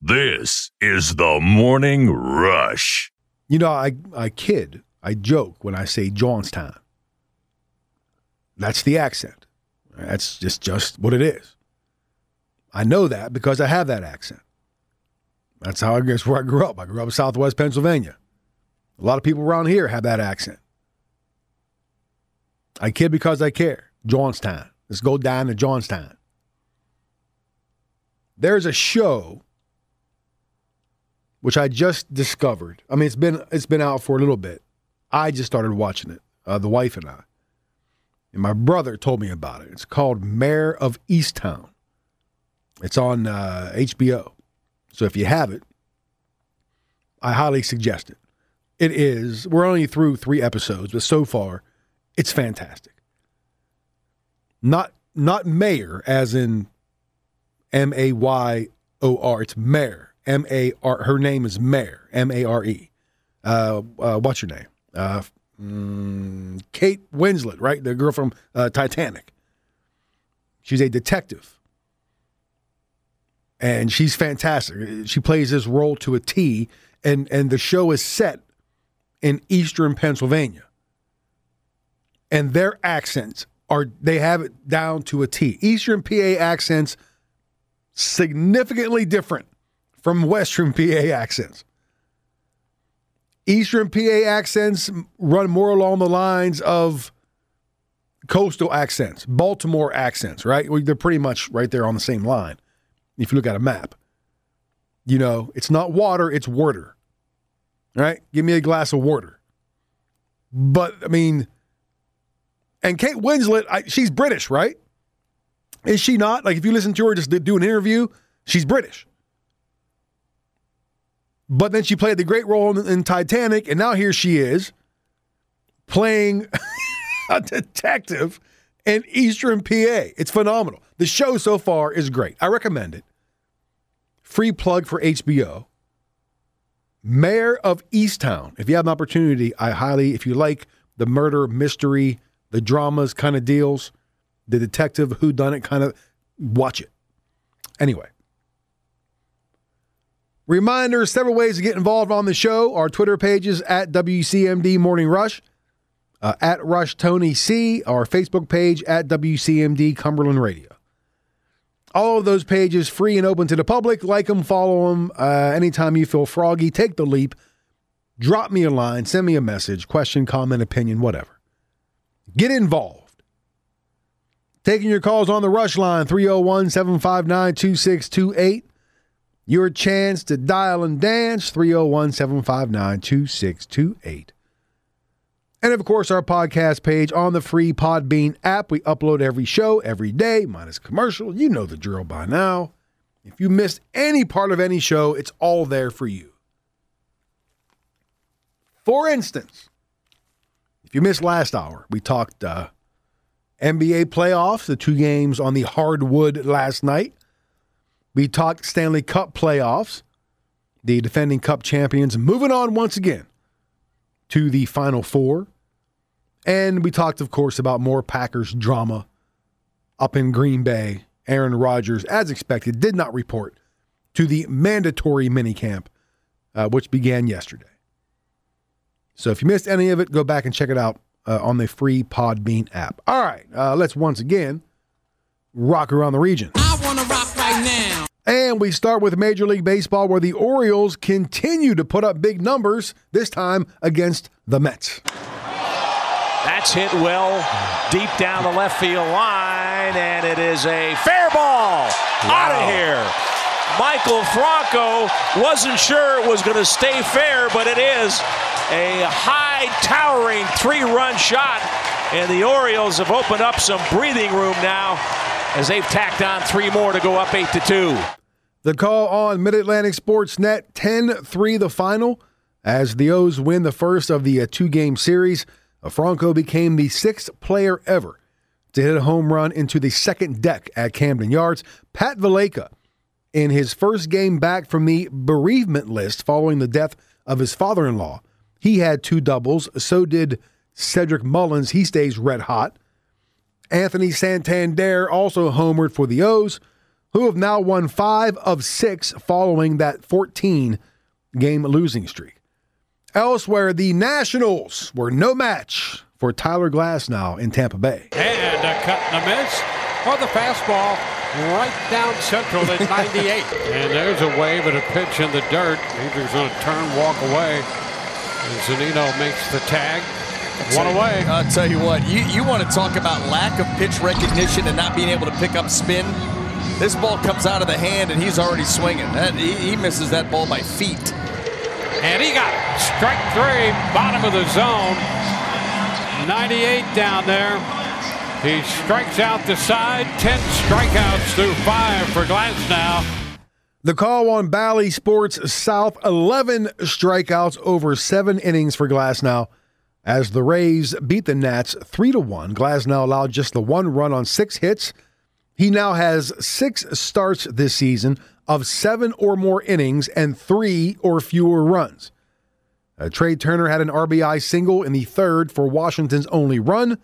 Speaker 1: This is the Morning Rush.
Speaker 2: You know, I, I kid, I joke when I say Johnstown. That's the accent. That's just, just what it is. I know that because I have that accent. That's how I guess where I grew up. I grew up in Southwest Pennsylvania. A lot of people around here have that accent. I kid because I care. Johnstown. Let's go down to Johnstown. There's a show which I just discovered. I mean, it's been it's been out for a little bit. I just started watching it. Uh, the wife and I. And my brother told me about it. It's called Mare of Easttown. It's on uh, HBO. So if you have it, I highly suggest it. It is, we're only through three episodes, but so far, it's fantastic. Not not mayor as in M A Y O R. It's Mare. M A R. Her name is Mare. M A R E. Uh, uh, what's your name? Uh, mm, Kate Winslet, right? The girl from uh, Titanic. She's a detective. And she's fantastic. She plays this role to a T, and, and the show is set in eastern Pennsylvania. And their accents are, they have it down to a T. Eastern PA accents significantly different from Western PA accents. Eastern PA accents run more along the lines of coastal accents, Baltimore accents, right? They're pretty much right there on the same line if you look at a map. You know, it's not water, it's water. Right? Give me a glass of water. But, I mean, and Kate Winslet, I, she's British, right? Is she not? Like, if you listen to her just do an interview, she's British. But then she played the great role in, in Titanic, and now here she is playing a detective in Eastern PA. It's phenomenal. The show so far is great. I recommend it. Free plug for HBO. Mare of Easttown. If you have an opportunity, I highly, if you like the murder mystery, the dramas kind of deals, the detective who done it kind of, watch it. Anyway, Reminder several ways to get involved on the show. Our Twitter pages at WCMD Morning Rush, uh, at Rush Tony C, our Facebook page at WCMD Cumberland Radio. All of those pages free and open to the public. Like them, follow them. Uh, anytime you feel froggy, take the leap. Drop me a line, send me a message, question, comment, opinion, whatever. Get involved. Taking your calls on the Rush line 301 759 2628 your chance to dial and dance 301 759 2628. And of course, our podcast page on the free Podbean app. We upload every show every day, minus commercial. You know the drill by now. If you missed any part of any show, it's all there for you. For instance, if you missed last hour, we talked uh, NBA playoffs, the two games on the hardwood last night. We talked Stanley Cup playoffs, the defending Cup champions moving on once again to the Final Four. And we talked, of course, about more Packers drama up in Green Bay. Aaron Rodgers, as expected, did not report to the mandatory minicamp, uh, which began yesterday. So if you missed any of it, go back and check it out uh, on the free Podbean app. All right, uh, let's once again rock around the region. And we start with Major League Baseball, where the Orioles continue to put up big numbers, this time against the Mets.
Speaker 22: That's hit well deep down the left field line, and it is a fair ball out of here. Maikel Franco wasn't sure it was going to stay fair, but it is a high, towering three run shot, and the Orioles have opened up some breathing room now as they've tacked on three more to go up 8 to 2.
Speaker 2: The call on Mid Atlantic Sports Net 10 3 the final as the O's win the first of the uh, two game series. Franco became the sixth player ever to hit a home run into the second deck at Camden Yards. Pat Valaika, in his first game back from the bereavement list following the death of his father in law, he had two doubles. So did Cedric Mullins. He stays red hot. Anthony Santander also homered for the O's, who have now won five of six following that 14 game losing streak. Elsewhere, the Nationals were no match for Tyler Glasnow in Tampa Bay.
Speaker 4: And a cut and a miss. Or the fastball right down central at 98. and there's a wave and a pitch in the dirt. Major's going to turn, walk away. And Zunino makes the tag. One away.
Speaker 5: I'll tell you what, you, you want to talk about lack of pitch recognition and not being able to pick up spin. This ball comes out of the hand and he's already swinging. That, he, he misses that ball by feet.
Speaker 4: And he got it. Strike three, bottom of the zone. 98 down there. He strikes out the side. 10 strikeouts through five for Glasnow.
Speaker 2: The call on Bally Sports South 11 strikeouts over seven innings for Glasnow as the Rays beat the Nats 3 to 1. Glasnow allowed just the one run on six hits. He now has six starts this season of seven or more innings and three or fewer runs. Uh, Trea Turner had an RBI single in the third for Washington's only run.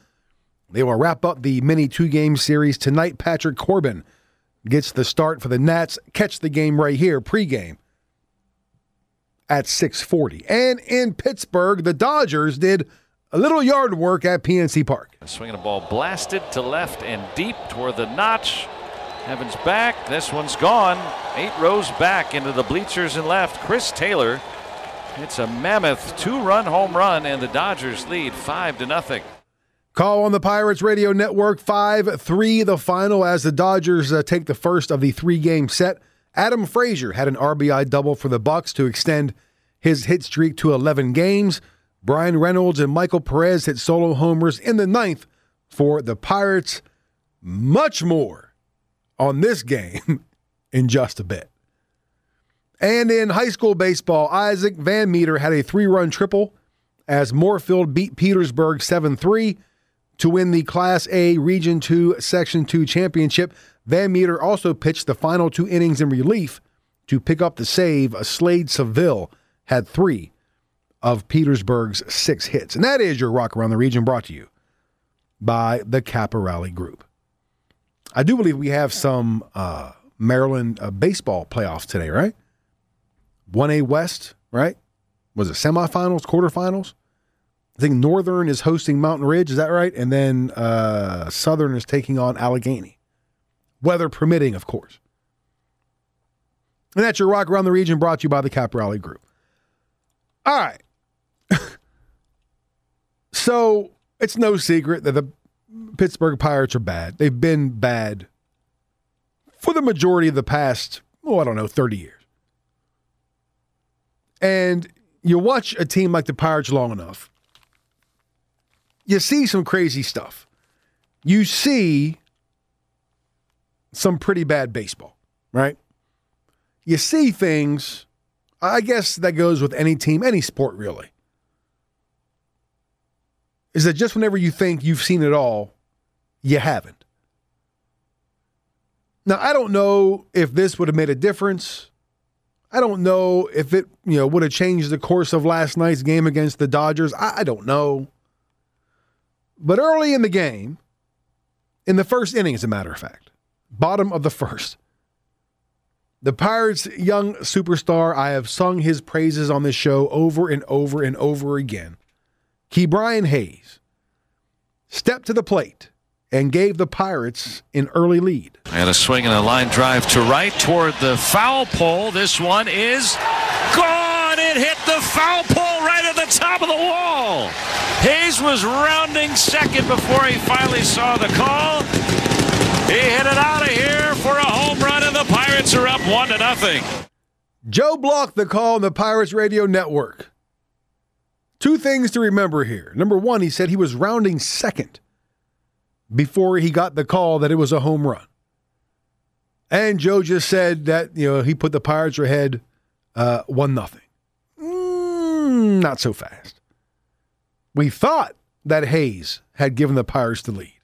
Speaker 2: They will wrap up the mini two game series tonight. Patrick Corbin gets the start for the Nats. Catch the game right here, pregame at 640. And in Pittsburgh, the Dodgers did a little yard work at PNC Park.
Speaker 6: Swinging a ball blasted to left and deep toward the notch. Evans back. This one's gone. Eight rows back into the bleachers and left. Chris Taylor. It's a mammoth two-run home run, and the Dodgers lead five to nothing.
Speaker 2: Call on the Pirates Radio Network 5 3 the final as the Dodgers uh, take the first of the three game set. Adam Frazier had an RBI double for the Bucs to extend his hit streak to 11 games. Bryan Reynolds and Michael Perez hit solo homers in the ninth for the Pirates. Much more on this game in just a bit. And in high school baseball, Isaac Van Meter had a three run triple as Moorefield beat Petersburg 7 3 to win the Class A Region 2 Section 2 championship. Van Meter also pitched the final two innings in relief to pick up the save. Slade Seville had three of Petersburg's six hits. And that is your Rock Around the Region brought to you by the Caporale Group. I do believe we have some uh, Maryland uh, baseball playoffs today, right? 1A West, right? Was it semifinals, quarterfinals? I think Northern is hosting Mountain Ridge, is that right? And then uh, Southern is taking on Allegany. Weather permitting, of course. And that's your Rock Around the Region brought to you by the Caporale Group. All right. so it's no secret that the Pittsburgh Pirates are bad. They've been bad for the majority of the past, oh, I don't know, 30 years. And you watch a team like the Pirates long enough, you see some crazy stuff. You see some pretty bad baseball, right? You see things, I guess that goes with any team, any sport really. Is that just whenever you think you've seen it all, you haven't. Now, I don't know if this would have made a difference. I don't know if it, you know, would have changed the course of last night's game against the Dodgers. I, I don't know. But early in the game, in the first inning, as a matter of fact, bottom of the first, the Pirates' young superstar, I have sung his praises on this show over and over and over again. Ke'Bryan Hayes stepped to the plate and gave the Pirates an early lead.
Speaker 6: And a swing and a line drive to right toward the foul pole. This one is gone. It hit the foul pole right at the top of the wall. Hayes was rounding second before he finally saw the call. He hit it out of here for a home run, and the Pirates are up one to nothing.
Speaker 2: Joe blocked the call on the Pirates Radio Network. Two things to remember here. Number one, he said he was rounding second before he got the call that it was a home run. And Joe just said that, you know, he put the Pirates ahead uh, one nothing. Mm, not so fast. We thought that Hayes had given the Pirates the lead.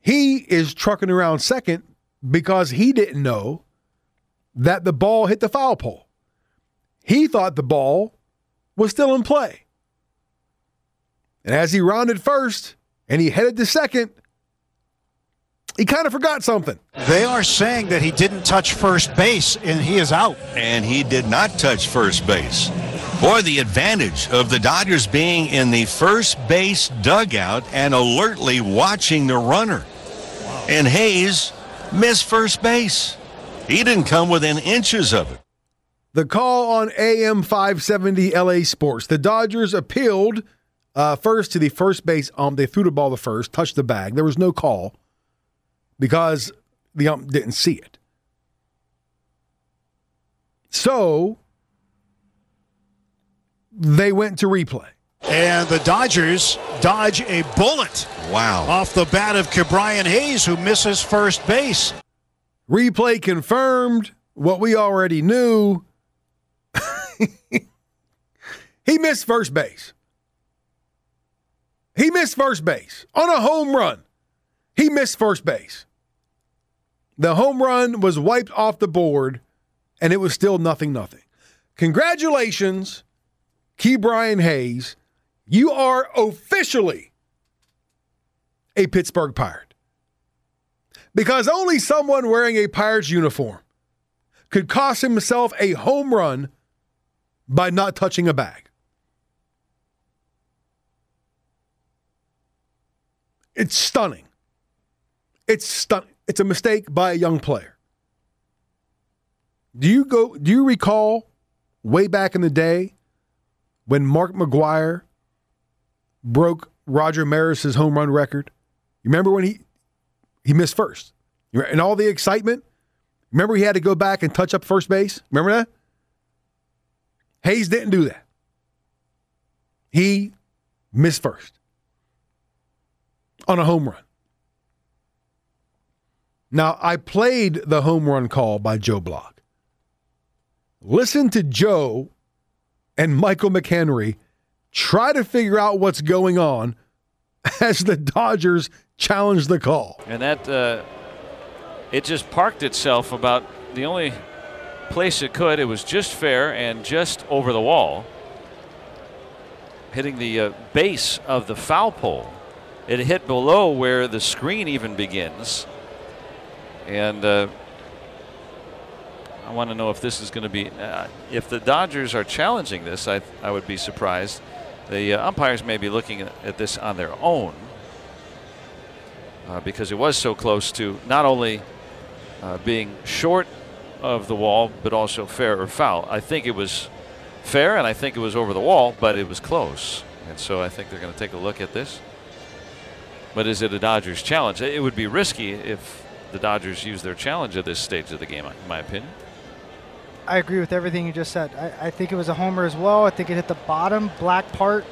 Speaker 2: He is trucking around second because he didn't know that the ball hit the foul pole. He thought the ball was still in play. And as he rounded first and he headed to second, he kind of forgot something.
Speaker 19: They are saying that he didn't touch first base and he is out.
Speaker 23: And he did not touch first base. Boy, the advantage of the Dodgers being in the first base dugout and alertly watching the runner. And Hayes missed first base. He didn't come within inches of it.
Speaker 2: The call on AM 570 LA Sports. The Dodgers appealed uh, first to the first base ump. They threw the ball to first, touched the bag. There was no call because the ump didn't see it. So they went to replay.
Speaker 19: And the Dodgers dodge a bullet.
Speaker 23: Wow.
Speaker 19: Off the bat of Ke'Bryan Hayes, who misses first base.
Speaker 2: Replay confirmed what we already knew. He missed first base. He missed first base on a home run. He missed first base. The home run was wiped off the board, and it was still nothing, nothing. Congratulations, Ke'Bryan Hayes. You are officially a Pittsburgh Pirate. Because only someone wearing a Pirates uniform could cost himself a home run by not touching a bag. It's stunning. It's stunning. It's a mistake by a young player. Do you go do you recall way back in the day when Mark McGwire broke Roger Maris's home run record? You remember when he he missed first? And all the excitement? Remember he had to go back and touch up first base? Remember that? Hayes didn't do that. He missed first on a home run. Now, I played the home run call by Joe Block. Listen to Joe and Michael McKenry try to figure out what's going on as the Dodgers challenge the call.
Speaker 6: And that, uh, it just parked itself about the only place it could. It was just fair and just over the wall, hitting the uh, base of the foul pole. It hit below where the screen even begins. And uh, I want to know if this is going to be, uh, if the Dodgers are challenging this, I, I would be surprised. The uh, umpires may be looking at this on their own uh, because it was so close to not only uh, being short of the wall, but also fair or foul. I think it was fair and I think it was over the wall, but it was close. And so I think they're going to take a look at this. But is it a Dodgers challenge? It would be risky if the Dodgers use their challenge at this stage of the game, in my opinion.
Speaker 24: I agree with everything you just said. I, I, think it was a homer as well. I think it hit the bottom black part,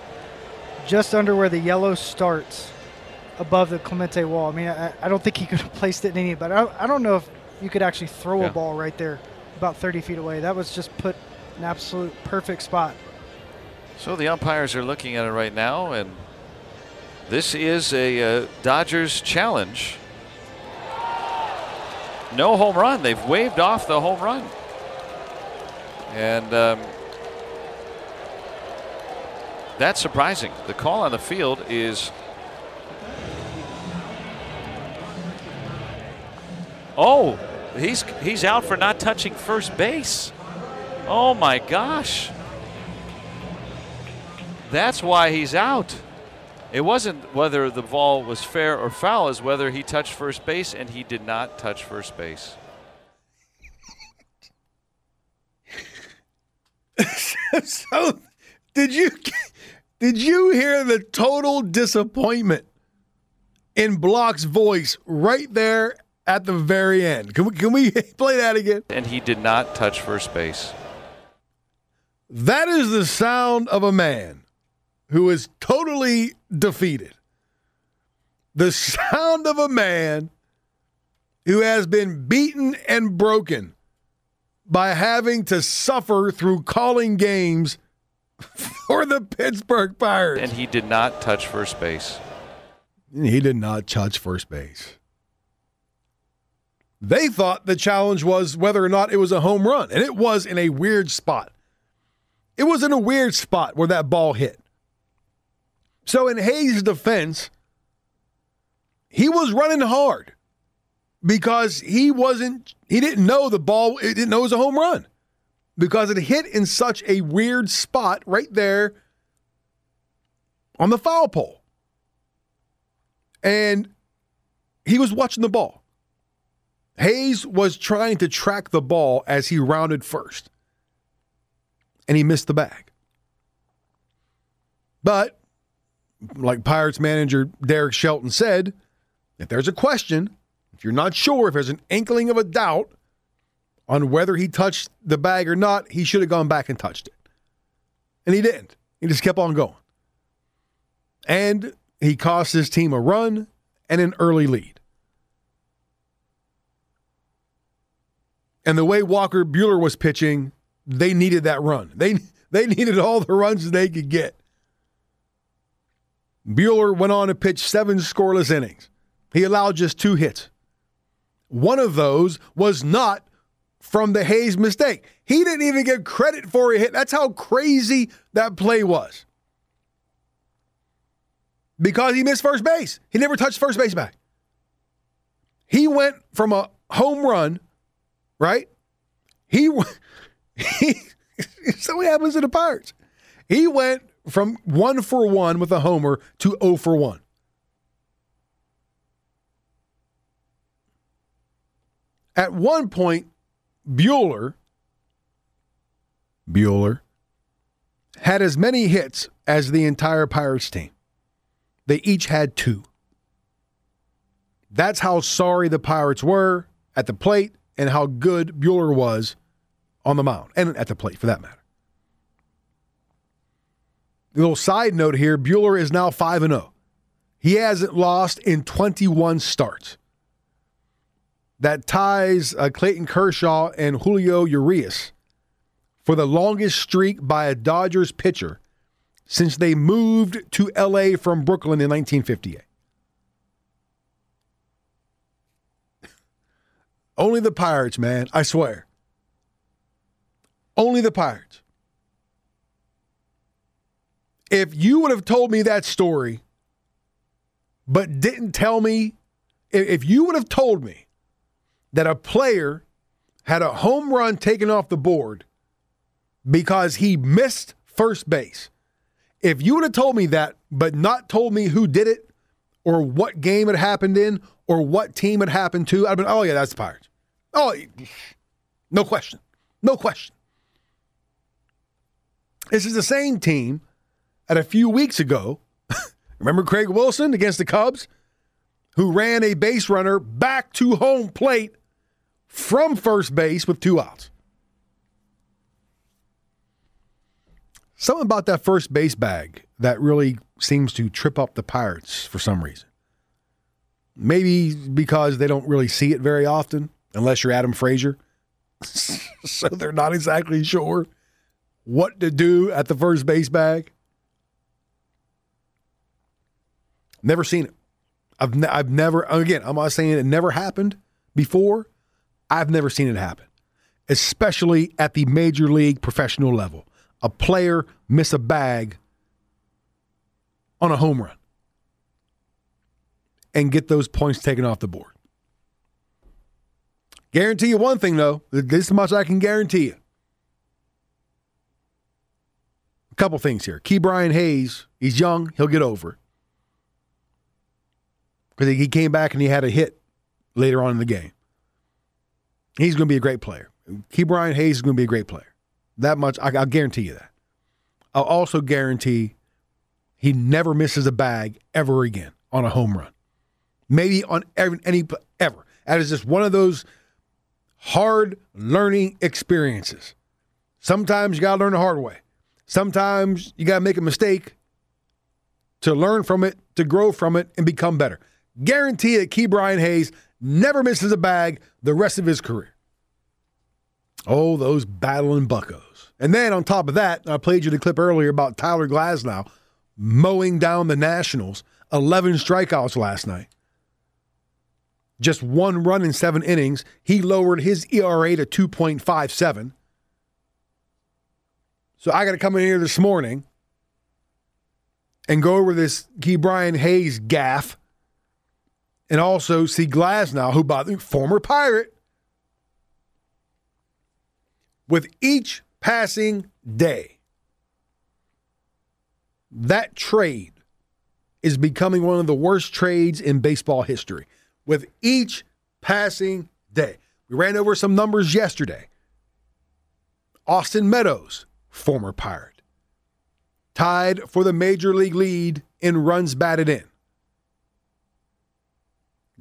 Speaker 24: just under where the yellow starts, above the Clemente wall. I mean, I, I don't think he could have placed it in any, but I, I don't know if you could actually throw
Speaker 6: Yeah.
Speaker 24: a ball right there, about 30 feet away. That was just put an absolute perfect spot.
Speaker 6: So the umpires are looking at it right now, and this is a uh, Dodgers challenge. No home run. They've waved off the home run. And um, that's surprising. The call on the field is. Oh, he's he's out for not touching first base. Oh my gosh. That's why he's out. It wasn't whether the ball was fair or foul, as whether he touched first base, and he did not touch first base.
Speaker 2: so, did you did you hear the total disappointment in Block's voice right there at the very end? Can we, can we play that again?
Speaker 6: And he did not touch first base.
Speaker 2: That is the sound of a man who is totally defeated. The sound of a man who has been beaten and broken by having to suffer through calling games for the Pittsburgh Pirates.
Speaker 6: And he did not touch first base.
Speaker 2: He did not touch first base. They thought the challenge was whether or not it was a home run, and it was in a weird spot. It was in a weird spot where that ball hit. So, in Hayes' defense, he was running hard because he wasn't, he didn't know the ball, it didn't know it was a home run because it hit in such a weird spot right there on the foul pole. And he was watching the ball. Hayes was trying to track the ball as he rounded first, and he missed the bag. But, like Pirates manager Derek Shelton said, if there's a question, if you're not sure, if there's an inkling of a doubt on whether he touched the bag or not, he should have gone back and touched it. And he didn't. He just kept on going. And he cost his team a run and an early lead. And the way Walker Buehler was pitching, they needed that run. They they needed all the runs they could get. Buehler went on to pitch seven scoreless innings. He allowed just two hits. One of those was not from the Hayes mistake. He didn't even get credit for a hit. That's how crazy that play was. Because he missed first base. He never touched first base back. He went from a home run, right? He, he so what happens to the Pirates. He went from one for one with a homer to 0 for 1. At one point, Buehler, Buehler, had as many hits as the entire Pirates team. They each had two. That's how sorry the Pirates were at the plate and how good Buehler was on the mound and at the plate for that matter. Little side note here Buehler is now 5 0. He hasn't lost in 21 starts. That ties uh, Clayton Kershaw and Julio Urias for the longest streak by a Dodgers pitcher since they moved to LA from Brooklyn in 1958. Only the Pirates, man. I swear. Only the Pirates. If you would have told me that story, but didn't tell me, if you would have told me that a player had a home run taken off the board because he missed first base, if you would have told me that, but not told me who did it or what game it happened in or what team it happened to, I'd been, oh, yeah, that's the Pirates. Oh, no question. No question. This is the same team at a few weeks ago. Remember Craig Wilson against the Cubs, who ran a base runner back to home plate from first base with two outs. Something about that first base bag that really seems to trip up the Pirates for some reason. Maybe because they don't really see it very often, unless you're Adam Frazier. so they're not exactly sure what to do at the first base bag. Never seen it. I've, ne- I've never, again, I'm not saying it never happened before. I've never seen it happen. especially at the major league professional level. A player miss a bag on a home run and get those points taken off the board. Guarantee you one thing, though. This much I can guarantee you. A couple things here. Ke'Bryan Hayes, he's young, he'll get over it. Because he came back and he had a hit later on in the game. He's going to be a great player. Ke'Bryan Hayes is going to be a great player. That much, I, I'll guarantee you that. I'll also guarantee he never misses a bag ever again on a home run. Maybe on every, any ever. That is just one of those hard learning experiences. Sometimes you got to learn the hard way. Sometimes you got to make a mistake to learn from it, to grow from it, and become better. Guarantee that Ke'Bryan Hayes never misses a bag the rest of his career. Oh, those battling buckos. And then on top of that, I played you the clip earlier about Tyler Glasnow mowing down the Nationals, 11 strikeouts last night. Just one run in seven innings. He lowered his ERA to 2.57. So I got to come in here this morning and go over this Ke'Bryan Hayes gaff and also see Glasnow, who, by the former Pirate, with each passing day, that trade is becoming one of the worst trades in baseball history. With each passing day, we ran over some numbers yesterday. Austin Meadows, former Pirate, tied for the major league lead in runs batted in.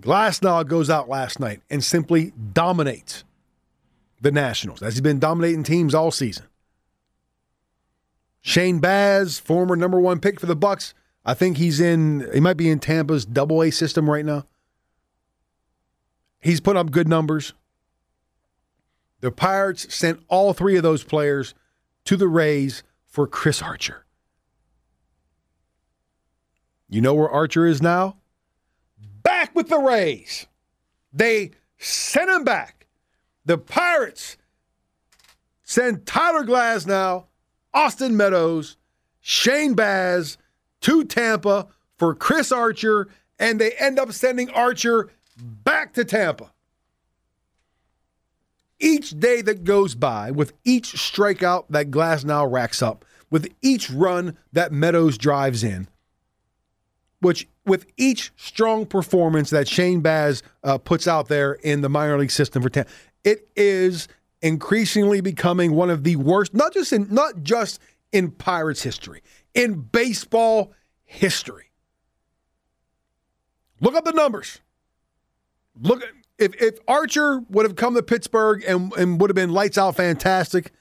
Speaker 2: Glasnow goes out last night and simply dominates the Nationals, as he's been dominating teams all season. Shane Baz, former number one pick for the Bucs, I think he's in. He might be in Tampa's Double A system right now. He's put up good numbers. The Pirates sent all three of those players to the Rays for Chris Archer. You know where Archer is now? Back with the Rays. They sent him back. The Pirates send Tyler Glasnow, Austin Meadows, Shane Baz to Tampa for Chris Archer, and they end up sending Archer back to Tampa. Each day that goes by, with each strikeout that Glasnow racks up, with each run that Meadows drives in, which with each strong performance that Shane Baz uh, puts out there in the minor league system for Tampa, it is increasingly becoming one of the worst, not just in not just in Pirates history, in baseball history. Look up the numbers. Look if if Archer would have come to Pittsburgh and, and would have been lights out fantastic,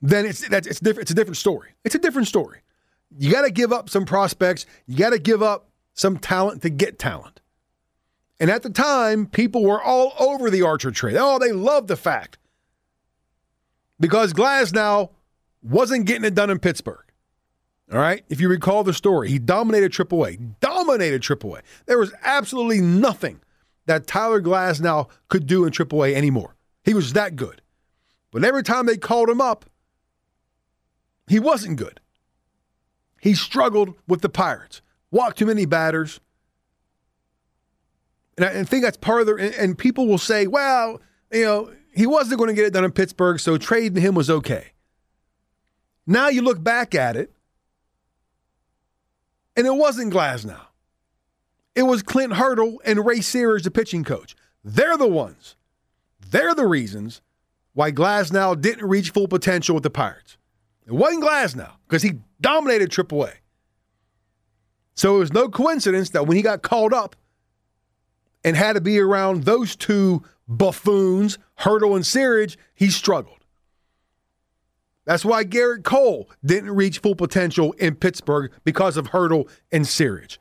Speaker 2: then it's that's it's different. It's a different story. It's a different story. You got to give up some prospects. You got to give up some talent to get talent. And at the time, people were all over the Archer trade. Oh, they loved the fact because Glasnow wasn't getting it done in Pittsburgh. All right. If you recall the story, he dominated AAA, dominated AAA. There was absolutely nothing that Tyler Glasnow could do in AAA anymore. He was that good. But every time they called him up, he wasn't good. He struggled with the Pirates, walked too many batters. And I think that's part of the, and people will say, well, you know, he wasn't going to get it done in Pittsburgh, so trading him was okay. Now you look back at it, and it wasn't Glasnow. It was Clint Hurdle and Ray Searage, the pitching coach. They're the ones. They're the reasons why Glasnow didn't reach full potential with the Pirates. It wasn't Glasnow because he dominated AAA. So it was no coincidence that when he got called up and had to be around those two buffoons, Hurdle and Searage, he struggled. That's why Gerrit Cole didn't reach full potential in Pittsburgh because of Hurdle and Searage.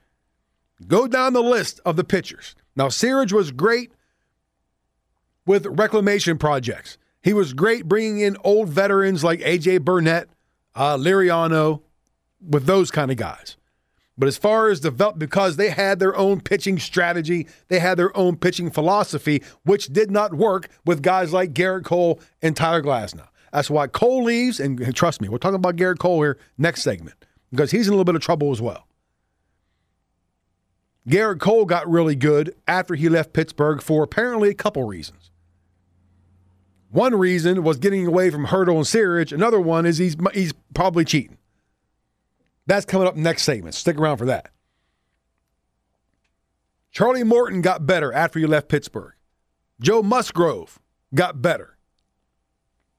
Speaker 2: Go down the list of the pitchers. Now, Searage was great with reclamation projects. He was great bringing in old veterans like A.J. Burnett, uh, Liriano, with those kind of guys. But as far as develop, because they had their own pitching strategy, they had their own pitching philosophy, which did not work with guys like Gerrit Cole and Tyler Glasnow. That's why Cole leaves, and trust me, we're talking about Gerrit Cole here next segment because he's in a little bit of trouble as well. Gerrit Cole got really good after he left Pittsburgh for apparently a couple reasons. One reason was getting away from Hurdle and Searage. Another one is he's he's probably cheating. That's coming up next segment. Stick around for that. Charlie Morton got better after he left Pittsburgh. Joe Musgrove got better.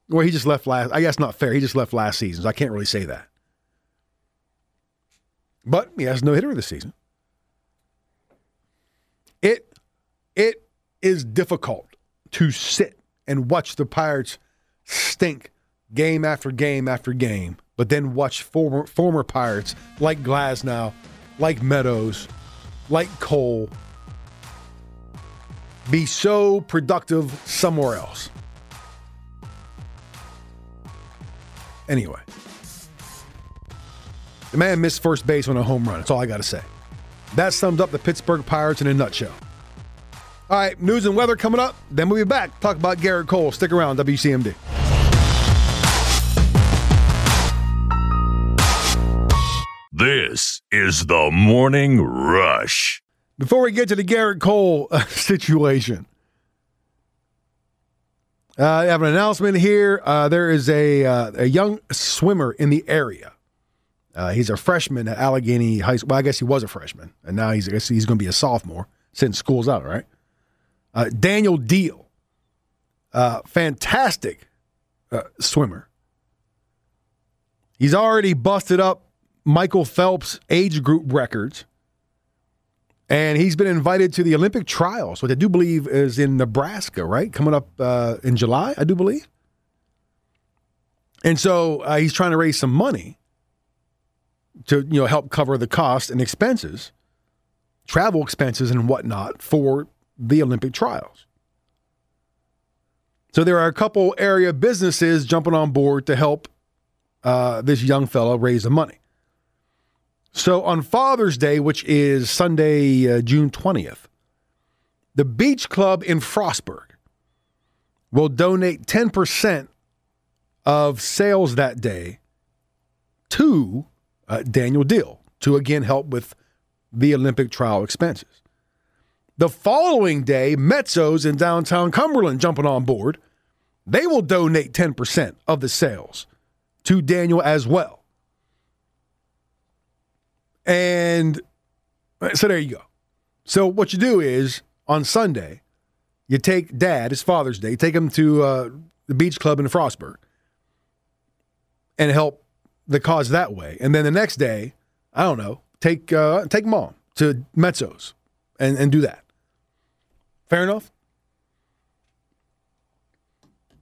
Speaker 2: Well, he just left last. I guess not fair. He just left last season, so I can't really say that. But he has no hitter this season. It it is difficult to sit and watch the Pirates stink game after game after game, but then watch former former Pirates like Glasnow, like Meadows, like Cole be so productive somewhere else. Anyway, the man missed first base on a home run. That's all I got to say. That sums up the Pittsburgh Pirates in a nutshell. All right, news and weather coming up. Then we'll be back. Talk about Gerrit Cole. Stick around, WCMD.
Speaker 1: This is the Morning Rush.
Speaker 2: Before we get to the Gerrit Cole uh, situation, uh, I have an announcement here. Uh, there is a uh, a young swimmer in the area. Uh, he's a freshman at Allegany High School. Well, I guess he was a freshman, and now he's he's going to be a sophomore since school's out, right? Uh, Daniel Deal, fantastic swimmer. He's already busted up Michael Phelps' age group records. And he's been invited to the Olympic trials, which I do believe is in Nebraska, right? Coming up uh, in July, I do believe. And so uh, he's trying to raise some money to you know help cover the cost and expenses, travel expenses and whatnot for the Olympic trials. So there are a couple area businesses jumping on board to help uh, this young fellow raise the money. So on Father's Day, which is Sunday, uh, June 20th, the Beach Club in Frostburg will donate 10% of sales that day to uh, Daniel Deal to again help with the Olympic trial expenses. The following day, Mezzos in downtown Cumberland jumping on board. They will donate 10% of the sales to Daniel as well. And so there you go. So what you do is on Sunday, you take dad, it's Father's Day, take him to uh, the beach club in Frostburg and help the cause that way. And then the next day, I don't know, take uh, take mom to Mezzos and, and do that. Fair enough?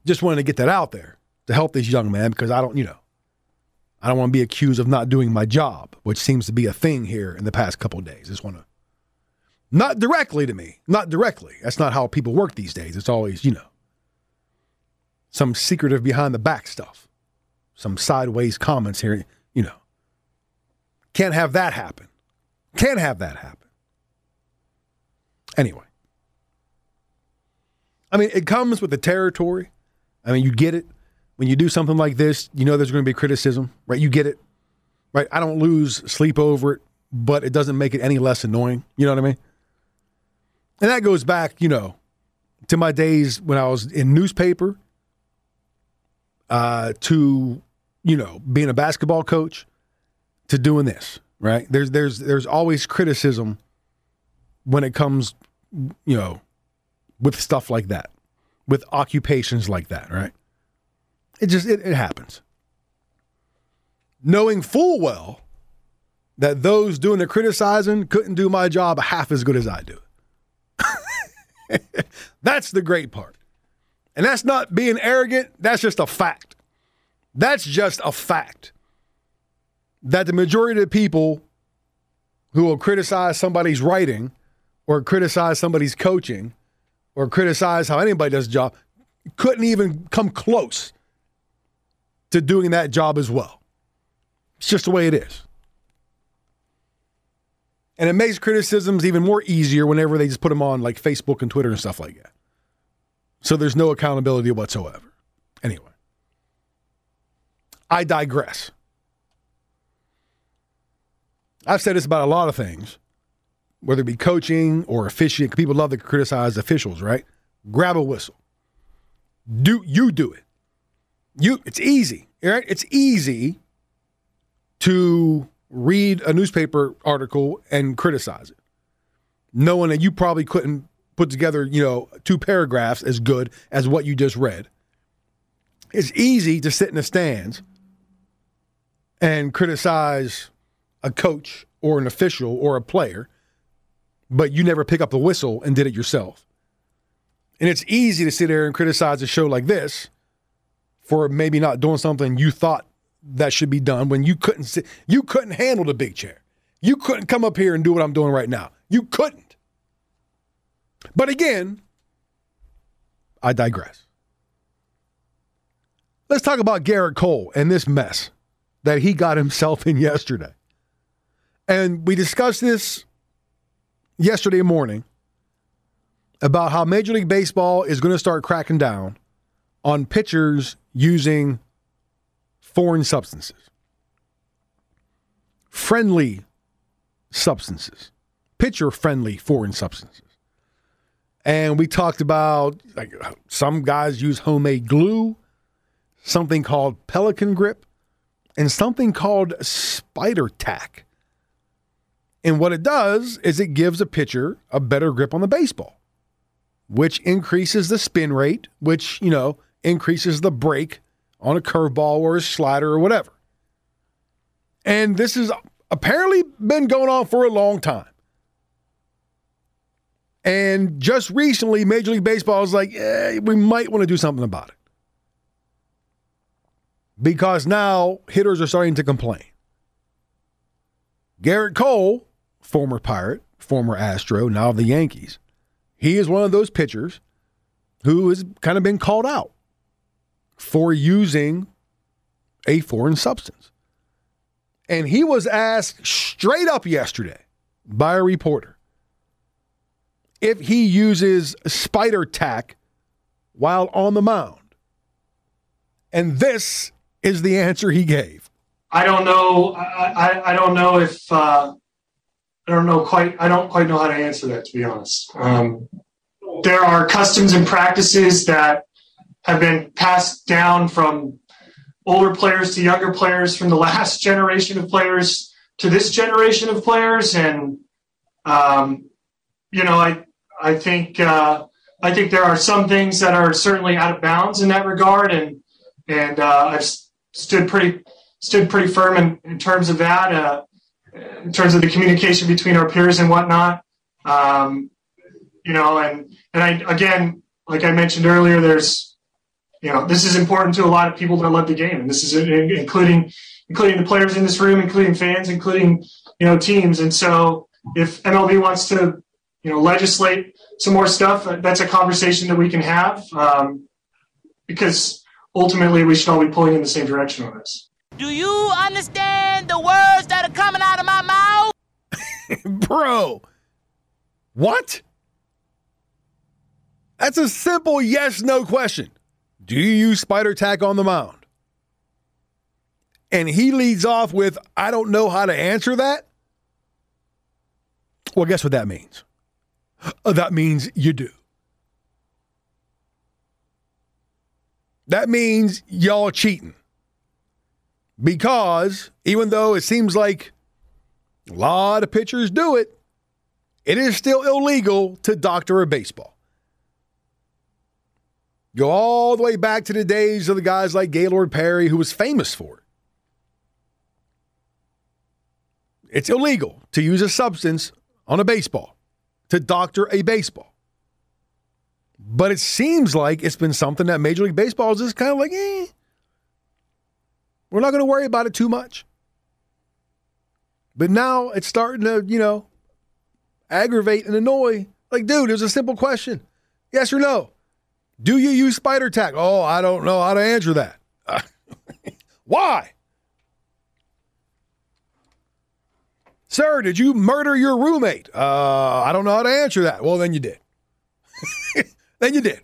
Speaker 2: Just wanted to get that out there to help this young man because I don't, you know, I don't want to be accused of not doing my job, which seems to be a thing here in the past couple days. Just want to, not directly to me, not directly. That's not how people work these days. It's always, you know, some secretive behind the back stuff, some sideways comments here, you know. Can't have that happen. Can't have that happen. Anyway, I mean, it comes with the territory. I mean, you get it when you do something like this, you know there's going to be criticism, right? You get it, right? I don't lose sleep over it, but it doesn't make it any less annoying. You know what I mean? And that goes back, you know, to my days when I was in newspaper, uh, to you know being a basketball coach, to doing this. Right? There's there's there's always criticism when it comes, you know, with stuff like that, with occupations like that. Right? It just it, it happens. Knowing full well that those doing the criticizing couldn't do my job half as good as I do. that's the great part. And that's not being arrogant, that's just a fact. That's just a fact. That the majority of the people who will criticize somebody's writing or criticize somebody's coaching or criticize how anybody does a job couldn't even come close to doing that job as well. It's just the way it is. And it makes criticisms even more easier whenever they just put them on like Facebook and Twitter and stuff like that. So there's no accountability whatsoever. Anyway, I digress. I've said this about a lot of things, whether it be coaching or officiating. People love to criticize officials, right? Grab a whistle. Do you do it? You it's easy, right? It's easy to read a newspaper article and criticize it, knowing that you probably couldn't put together, you know, two paragraphs as good as what you just read. It's easy to sit in the stands and criticize a coach or an official or a player, but you never pick up the whistle and did it yourself. And it's easy to sit there and criticize a show like this for maybe not doing something you thought that should be done when you couldn't sit, you couldn't handle the big chair. You couldn't come up here and do what I'm doing right now. You couldn't. But again, I digress. Let's talk about Gerrit Cole and this mess that he got himself in yesterday. And we discussed this yesterday morning about how Major League Baseball is going to start cracking down on pitchers using foreign substances, friendly substances, pitcher friendly foreign substances. And we talked about like some guys use homemade glue, something called pelican grip, and something called spider tack. And what it does is it gives a pitcher a better grip on the baseball, which increases the spin rate, which, you know, increases the break on a curveball or a slider or whatever. And this has apparently been going on for a long time. And just recently, Major League Baseball is like, eh, we might want to do something about it. Because now hitters are starting to complain. Gerrit Cole, former Pirate, former Astro, now the Yankees, he is one of those pitchers who has kind of been called out for using a foreign substance. And he was asked straight up yesterday by a reporter if he uses spider tack while on the mound. And this is the answer he gave.
Speaker 25: I don't know. I, I, I don't know if uh, I don't know quite. I don't quite know how to answer that. To be honest, um, there are customs and practices that have been passed down from older players to younger players, from the last generation of players to this generation of players, and um, you know, I I think uh, I think there are some things that are certainly out of bounds in that regard, and and uh, I've stood pretty stood pretty firm in, in terms of that, uh, in terms of the communication between our peers and whatnot. Um, you know, and and I again, like I mentioned earlier, there's you know, this is important to a lot of people that love the game, and this is including including the players in this room, including fans, including you know teams. And so, if MLB wants to you know legislate some more stuff, uh, that's a conversation that we can have um, because ultimately we should all be pulling in the same direction on this.
Speaker 26: Do you understand the words that are coming out of my mouth?
Speaker 2: Bro, what? That's a simple yes no question. Do you use spider tack on the mound? And he leads off with, I don't know how to answer that. Well, guess what that means? Uh, that means you do. That means y'all cheating. Because even though it seems like a lot of pitchers do it, it is still illegal to doctor a baseball. Go all the way back to the days of the guys like Gaylord Perry, who was famous for it. It's illegal to use a substance on a baseball, to doctor a baseball. But it seems like it's been something that Major League Baseball is just kind of like, eh, we're not going to worry about it too much. But now it's starting to, you know, aggravate and annoy. Like, dude, it was a simple question yes or no. Do you use spider tack? Oh, I don't know how to answer that. Why? Sir, did you murder your roommate? Uh, I don't know how to answer that. Well, then you did. then you did.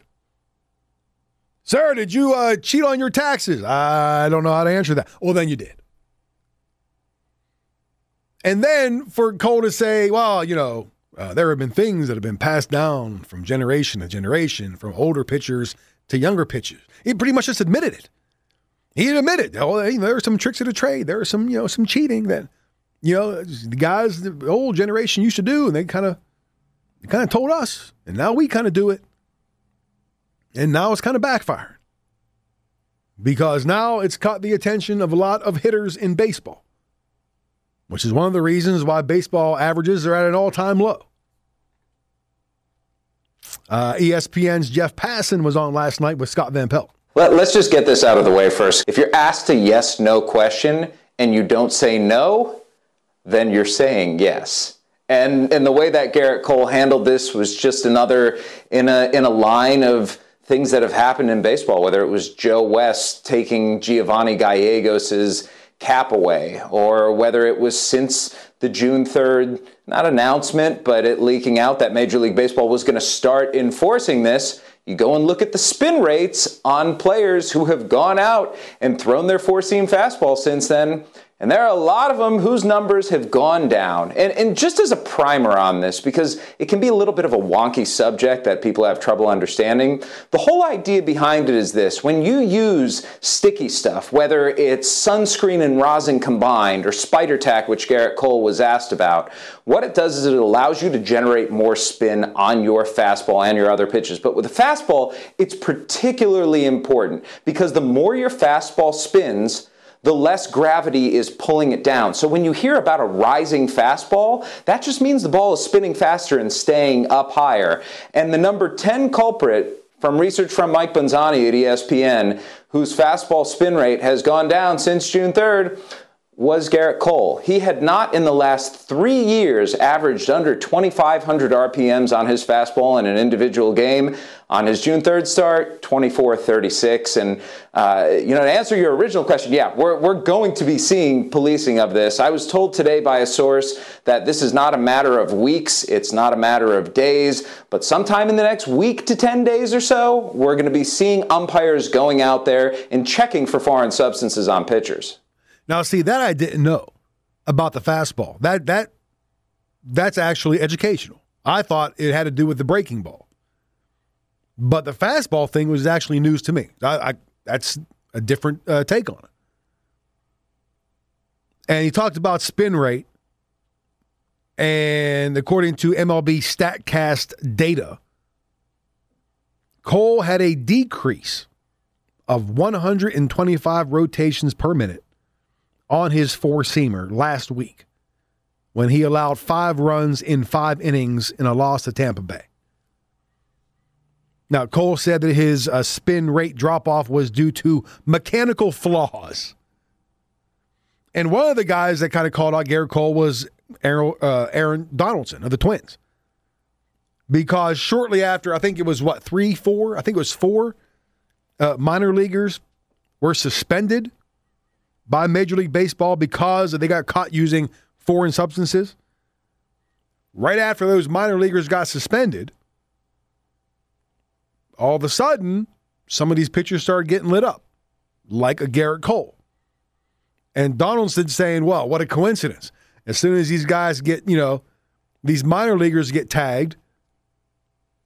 Speaker 2: Sir, did you uh, cheat on your taxes? I don't know how to answer that. Well, then you did. And then for Cole to say, well, you know, uh, there have been things that have been passed down from generation to generation, from older pitchers to younger pitchers. He pretty much just admitted it. He admitted, oh, there are some tricks of the trade. There are some, you know, some cheating that, you know, the guys, the old generation used to do, and they kind of, kind of told us, and now we kind of do it, and now it's kind of backfiring because now it's caught the attention of a lot of hitters in baseball, which is one of the reasons why baseball averages are at an all-time low. Uh, ESPN's Jeff Passan was on last night with Scott Van Pelt.
Speaker 27: Let, us just get this out of the way first. If you're asked a yes no question and you don't say no, then you're saying yes. And and the way that Gerrit Cole handled this was just another in a in a line of things that have happened in baseball, whether it was Joe West taking Giovanni Gallegos' cap away, or whether it was since the June 3rd, not announcement, but it leaking out that Major League Baseball was going to start enforcing this. You go and look at the spin rates on players who have gone out and thrown their four seam fastball since then. And there are a lot of them whose numbers have gone down. And, and just as a primer on this, because it can be a little bit of a wonky subject that people have trouble understanding, the whole idea behind it is this. When you use sticky stuff, whether it's sunscreen and rosin combined or spider tack, which Gerrit Cole was asked about, what it does is it allows you to generate more spin on your fastball and your other pitches. But with a fastball, it's particularly important because the more your fastball spins, the less gravity is pulling it down. So when you hear about a rising fastball, that just means the ball is spinning faster and staying up higher. And the number 10 culprit from research from Mike Bonzani at ESPN, whose fastball spin rate has gone down since June 3rd, was Gerrit Cole. He had not in the last three years averaged under 2,500 RPMs on his fastball in an individual game. On his June 3rd start, 24 36. And, uh, you know, to answer your original question, yeah, we're, we're going to be seeing policing of this. I was told today by a source that this is not a matter of weeks, it's not a matter of days, but sometime in the next week to 10 days or so, we're going to be seeing umpires going out there and checking for foreign substances on pitchers.
Speaker 2: Now, see that I didn't know about the fastball. That that that's actually educational. I thought it had to do with the breaking ball, but the fastball thing was actually news to me. I, I that's a different uh, take on it. And he talked about spin rate, and according to MLB Statcast data, Cole had a decrease of 125 rotations per minute on his four seamer last week when he allowed five runs in five innings in a loss to Tampa Bay. Now, Cole said that his uh, spin rate drop off was due to mechanical flaws. And one of the guys that kind of called out Gerrit Cole was Aaron, uh, Aaron Donaldson of the Twins. Because shortly after, I think it was what, three, four? I think it was four uh, minor leaguers were suspended by Major League Baseball because they got caught using foreign substances. Right after those minor leaguers got suspended, all of a sudden, some of these pitchers started getting lit up, like a Gerrit Cole. And Donaldson saying, well, what a coincidence. As soon as these guys get, you know, these minor leaguers get tagged,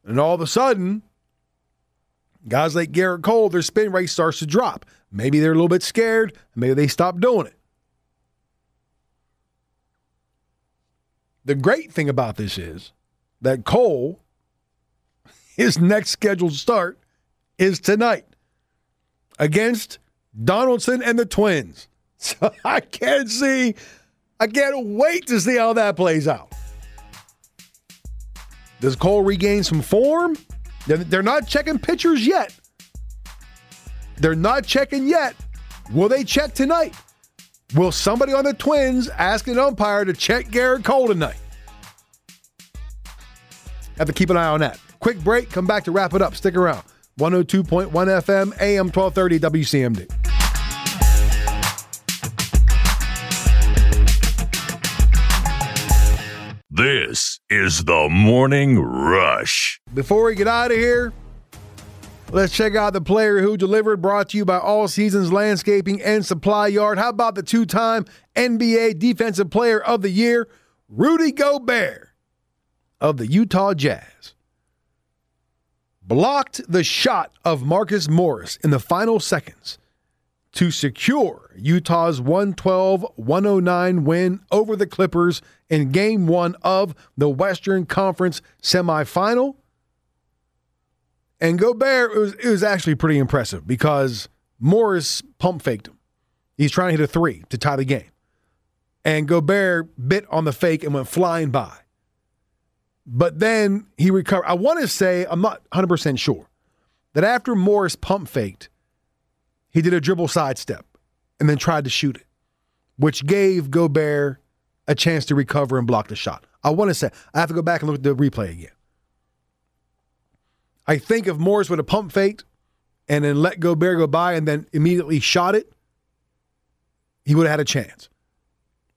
Speaker 2: and all of a sudden, guys like Gerrit Cole, their spin rate starts to drop. Maybe they're a little bit scared. Maybe they stop doing it. The great thing about this is that Cole, his next scheduled start is tonight against Donaldson and the Twins. So I can't see, I can't wait to see how that plays out. Does Cole regain some form? They're not checking pitchers yet. They're not checking yet. Will they check tonight? Will somebody on the Twins ask an umpire to check Gerrit Cole tonight? Have to keep an eye on that. Quick break, come back to wrap it up. Stick around. 102.1 FM, AM 1230 WCMD.
Speaker 1: This is the Morning Rush.
Speaker 2: Before we get out of here, let's check out the player who delivered, brought to you by All Seasons Landscaping and Supply Yard. How about the two time NBA Defensive Player of the Year, Rudy Gobert of the Utah Jazz? Blocked the shot of Marcus Morris in the final seconds to secure Utah's 112 109 win over the Clippers in game one of the Western Conference semifinal. And Gobert, it was, it was actually pretty impressive because Morris pump faked him. He's trying to hit a three to tie the game. And Gobert bit on the fake and went flying by. But then he recovered. I want to say, I'm not 100% sure, that after Morris pump faked, he did a dribble sidestep and then tried to shoot it, which gave Gobert a chance to recover and block the shot. I want to say, I have to go back and look at the replay again. I think if Morris would have pump faked and then let Gobert go by and then immediately shot it, he would have had a chance.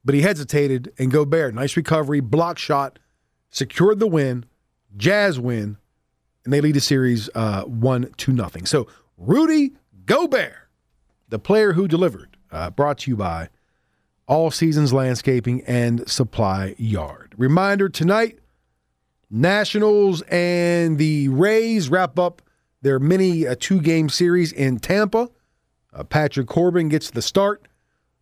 Speaker 2: But he hesitated, and Gobert, nice recovery, block shot, secured the win, Jazz win, and they lead the series uh, one to nothing. So Rudy Gobert the player who delivered, uh, brought to you by All Seasons Landscaping and Supply Yard. Reminder tonight Nationals and the Rays wrap up their mini uh, two game series in Tampa. Uh, Patrick Corbin gets the start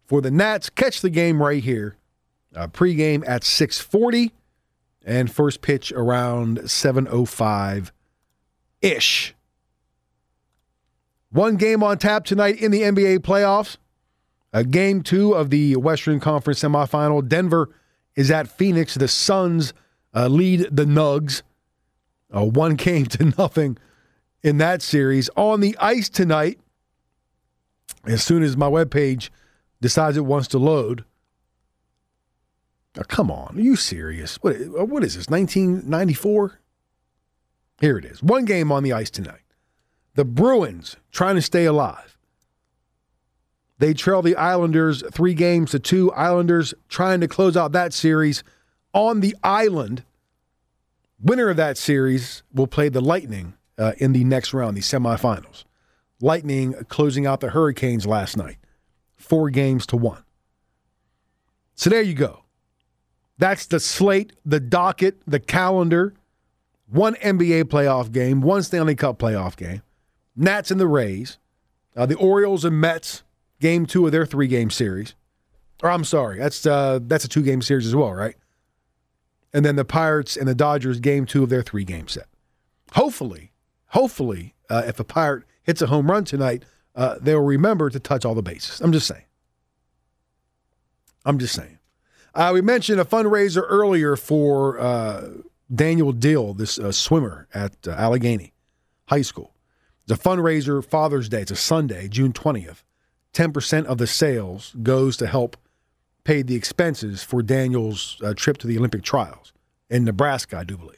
Speaker 2: for the Nats. Catch the game right here. Uh, pregame at 6:40 and first pitch around 7:05 ish. One game on tap tonight in the NBA playoffs. A game two of the Western Conference semifinal. Denver is at Phoenix. The Suns uh, lead the Nugs. Uh, one game to nothing in that series. On the ice tonight, as soon as my webpage decides it wants to load. Oh, come on, are you serious? What, what is this, 1994? Here it is. One game on the ice tonight. The Bruins trying to stay alive. They trail the Islanders three games to two. Islanders trying to close out that series on the island. Winner of that series will play the Lightning uh, in the next round, the semifinals. Lightning closing out the Hurricanes last night, four games to one. So there you go. That's the slate, the docket, the calendar. One NBA playoff game, one Stanley Cup playoff game. Nats and the Rays, uh, the Orioles and Mets, game two of their three game series. Or I'm sorry, that's uh, that's a two game series as well, right? And then the Pirates and the Dodgers, game two of their three game set. Hopefully, hopefully, uh, if a Pirate hits a home run tonight, uh, they'll remember to touch all the bases. I'm just saying. I'm just saying. Uh, we mentioned a fundraiser earlier for uh, Daniel Dill, this uh, swimmer at uh, Allegany High School. It's a fundraiser, Father's Day. It's a Sunday, June 20th. 10% of the sales goes to help pay the expenses for Daniel's uh, trip to the Olympic trials in Nebraska, I do believe.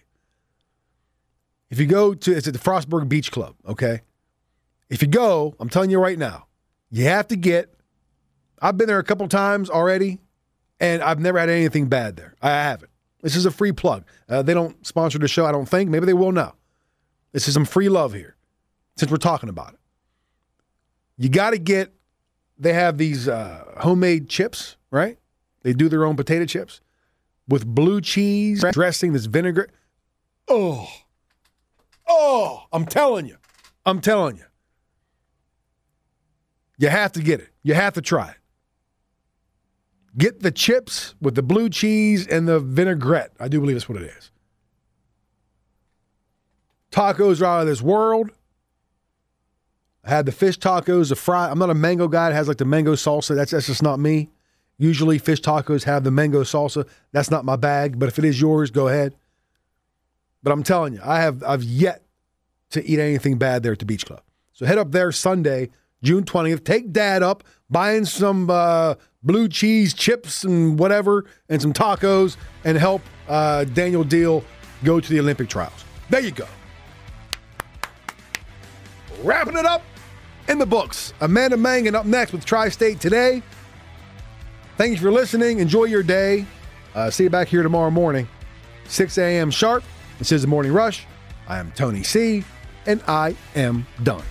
Speaker 2: If you go to, it's at the Frostburg Beach Club, okay? If you go, I'm telling you right now, you have to get, I've been there a couple times already, and I've never had anything bad there. I haven't. This is a free plug. Uh, they don't sponsor the show, I don't think. Maybe they will now. This is some free love here since we're talking about it. You got to get, they have these uh, homemade chips, right? They do their own potato chips with blue cheese dressing, this vinegar. Oh, oh, I'm telling you. I'm telling you. You have to get it. You have to try it. Get the chips with the blue cheese and the vinaigrette. I do believe that's what it is. Tacos are out of this world. I had the fish tacos, the fry. I'm not a mango guy. It has like the mango salsa. That's that's just not me. Usually, fish tacos have the mango salsa. That's not my bag. But if it is yours, go ahead. But I'm telling you, I have I've yet to eat anything bad there at the beach club. So head up there Sunday, June 20th. Take dad up, buying some uh, blue cheese chips and whatever, and some tacos, and help uh, Daniel Deal go to the Olympic trials. There you go. Wrapping it up in the books. Amanda Mangan up next with Tri State today. Thanks for listening. Enjoy your day. Uh, see you back here tomorrow morning. 6 a.m. sharp. This is the Morning Rush. I am Tony C, and I am done.